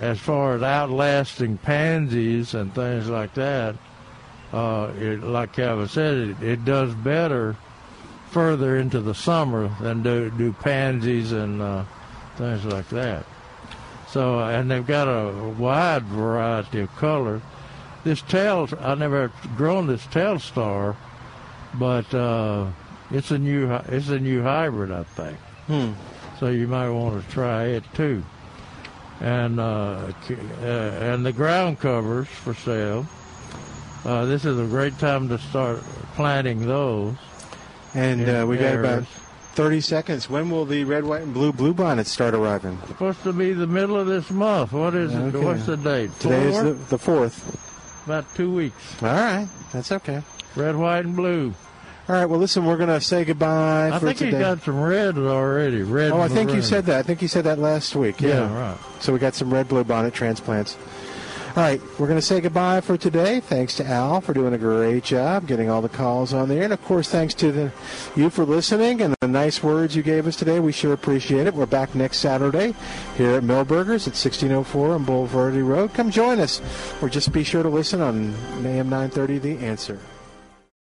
as far as outlasting pansies and things like that, uh, it, like Calvin said, it, it does better further into the summer than do, do pansies and uh, things like that. So, and they've got a wide variety of colors. This tail, I never grown this Telstar, but uh, it's a new it's a new hybrid, I think. Hmm. So you might want to try it too. And uh, uh, and the ground covers for sale. Uh, this is a great time to start planting those. And uh, we got about 30 seconds. When will the red, white, and blue bluebonnets start arriving? Supposed to be the middle of this month. What is it? Okay. What's the date? Today is the, the 4th. About two weeks. All right. That's okay. Red, white, and blue. All right. Well, listen, we're going to say goodbye for today. I for think today. he's got some red already. Red. oh, I think you said that. I think you said that last week. Yeah. Yeah, right. So we got some red blue bonnet transplants. All right, we're going to say goodbye for today. Thanks to Al for doing a great job getting all the calls on there, and of course, thanks to the, you for listening and the nice words you gave us today. We sure appreciate it. We're back next Saturday here at Milberger's at 1604 on Bulverde Road. Come join us, or just be sure to listen on AM 930 The Answer.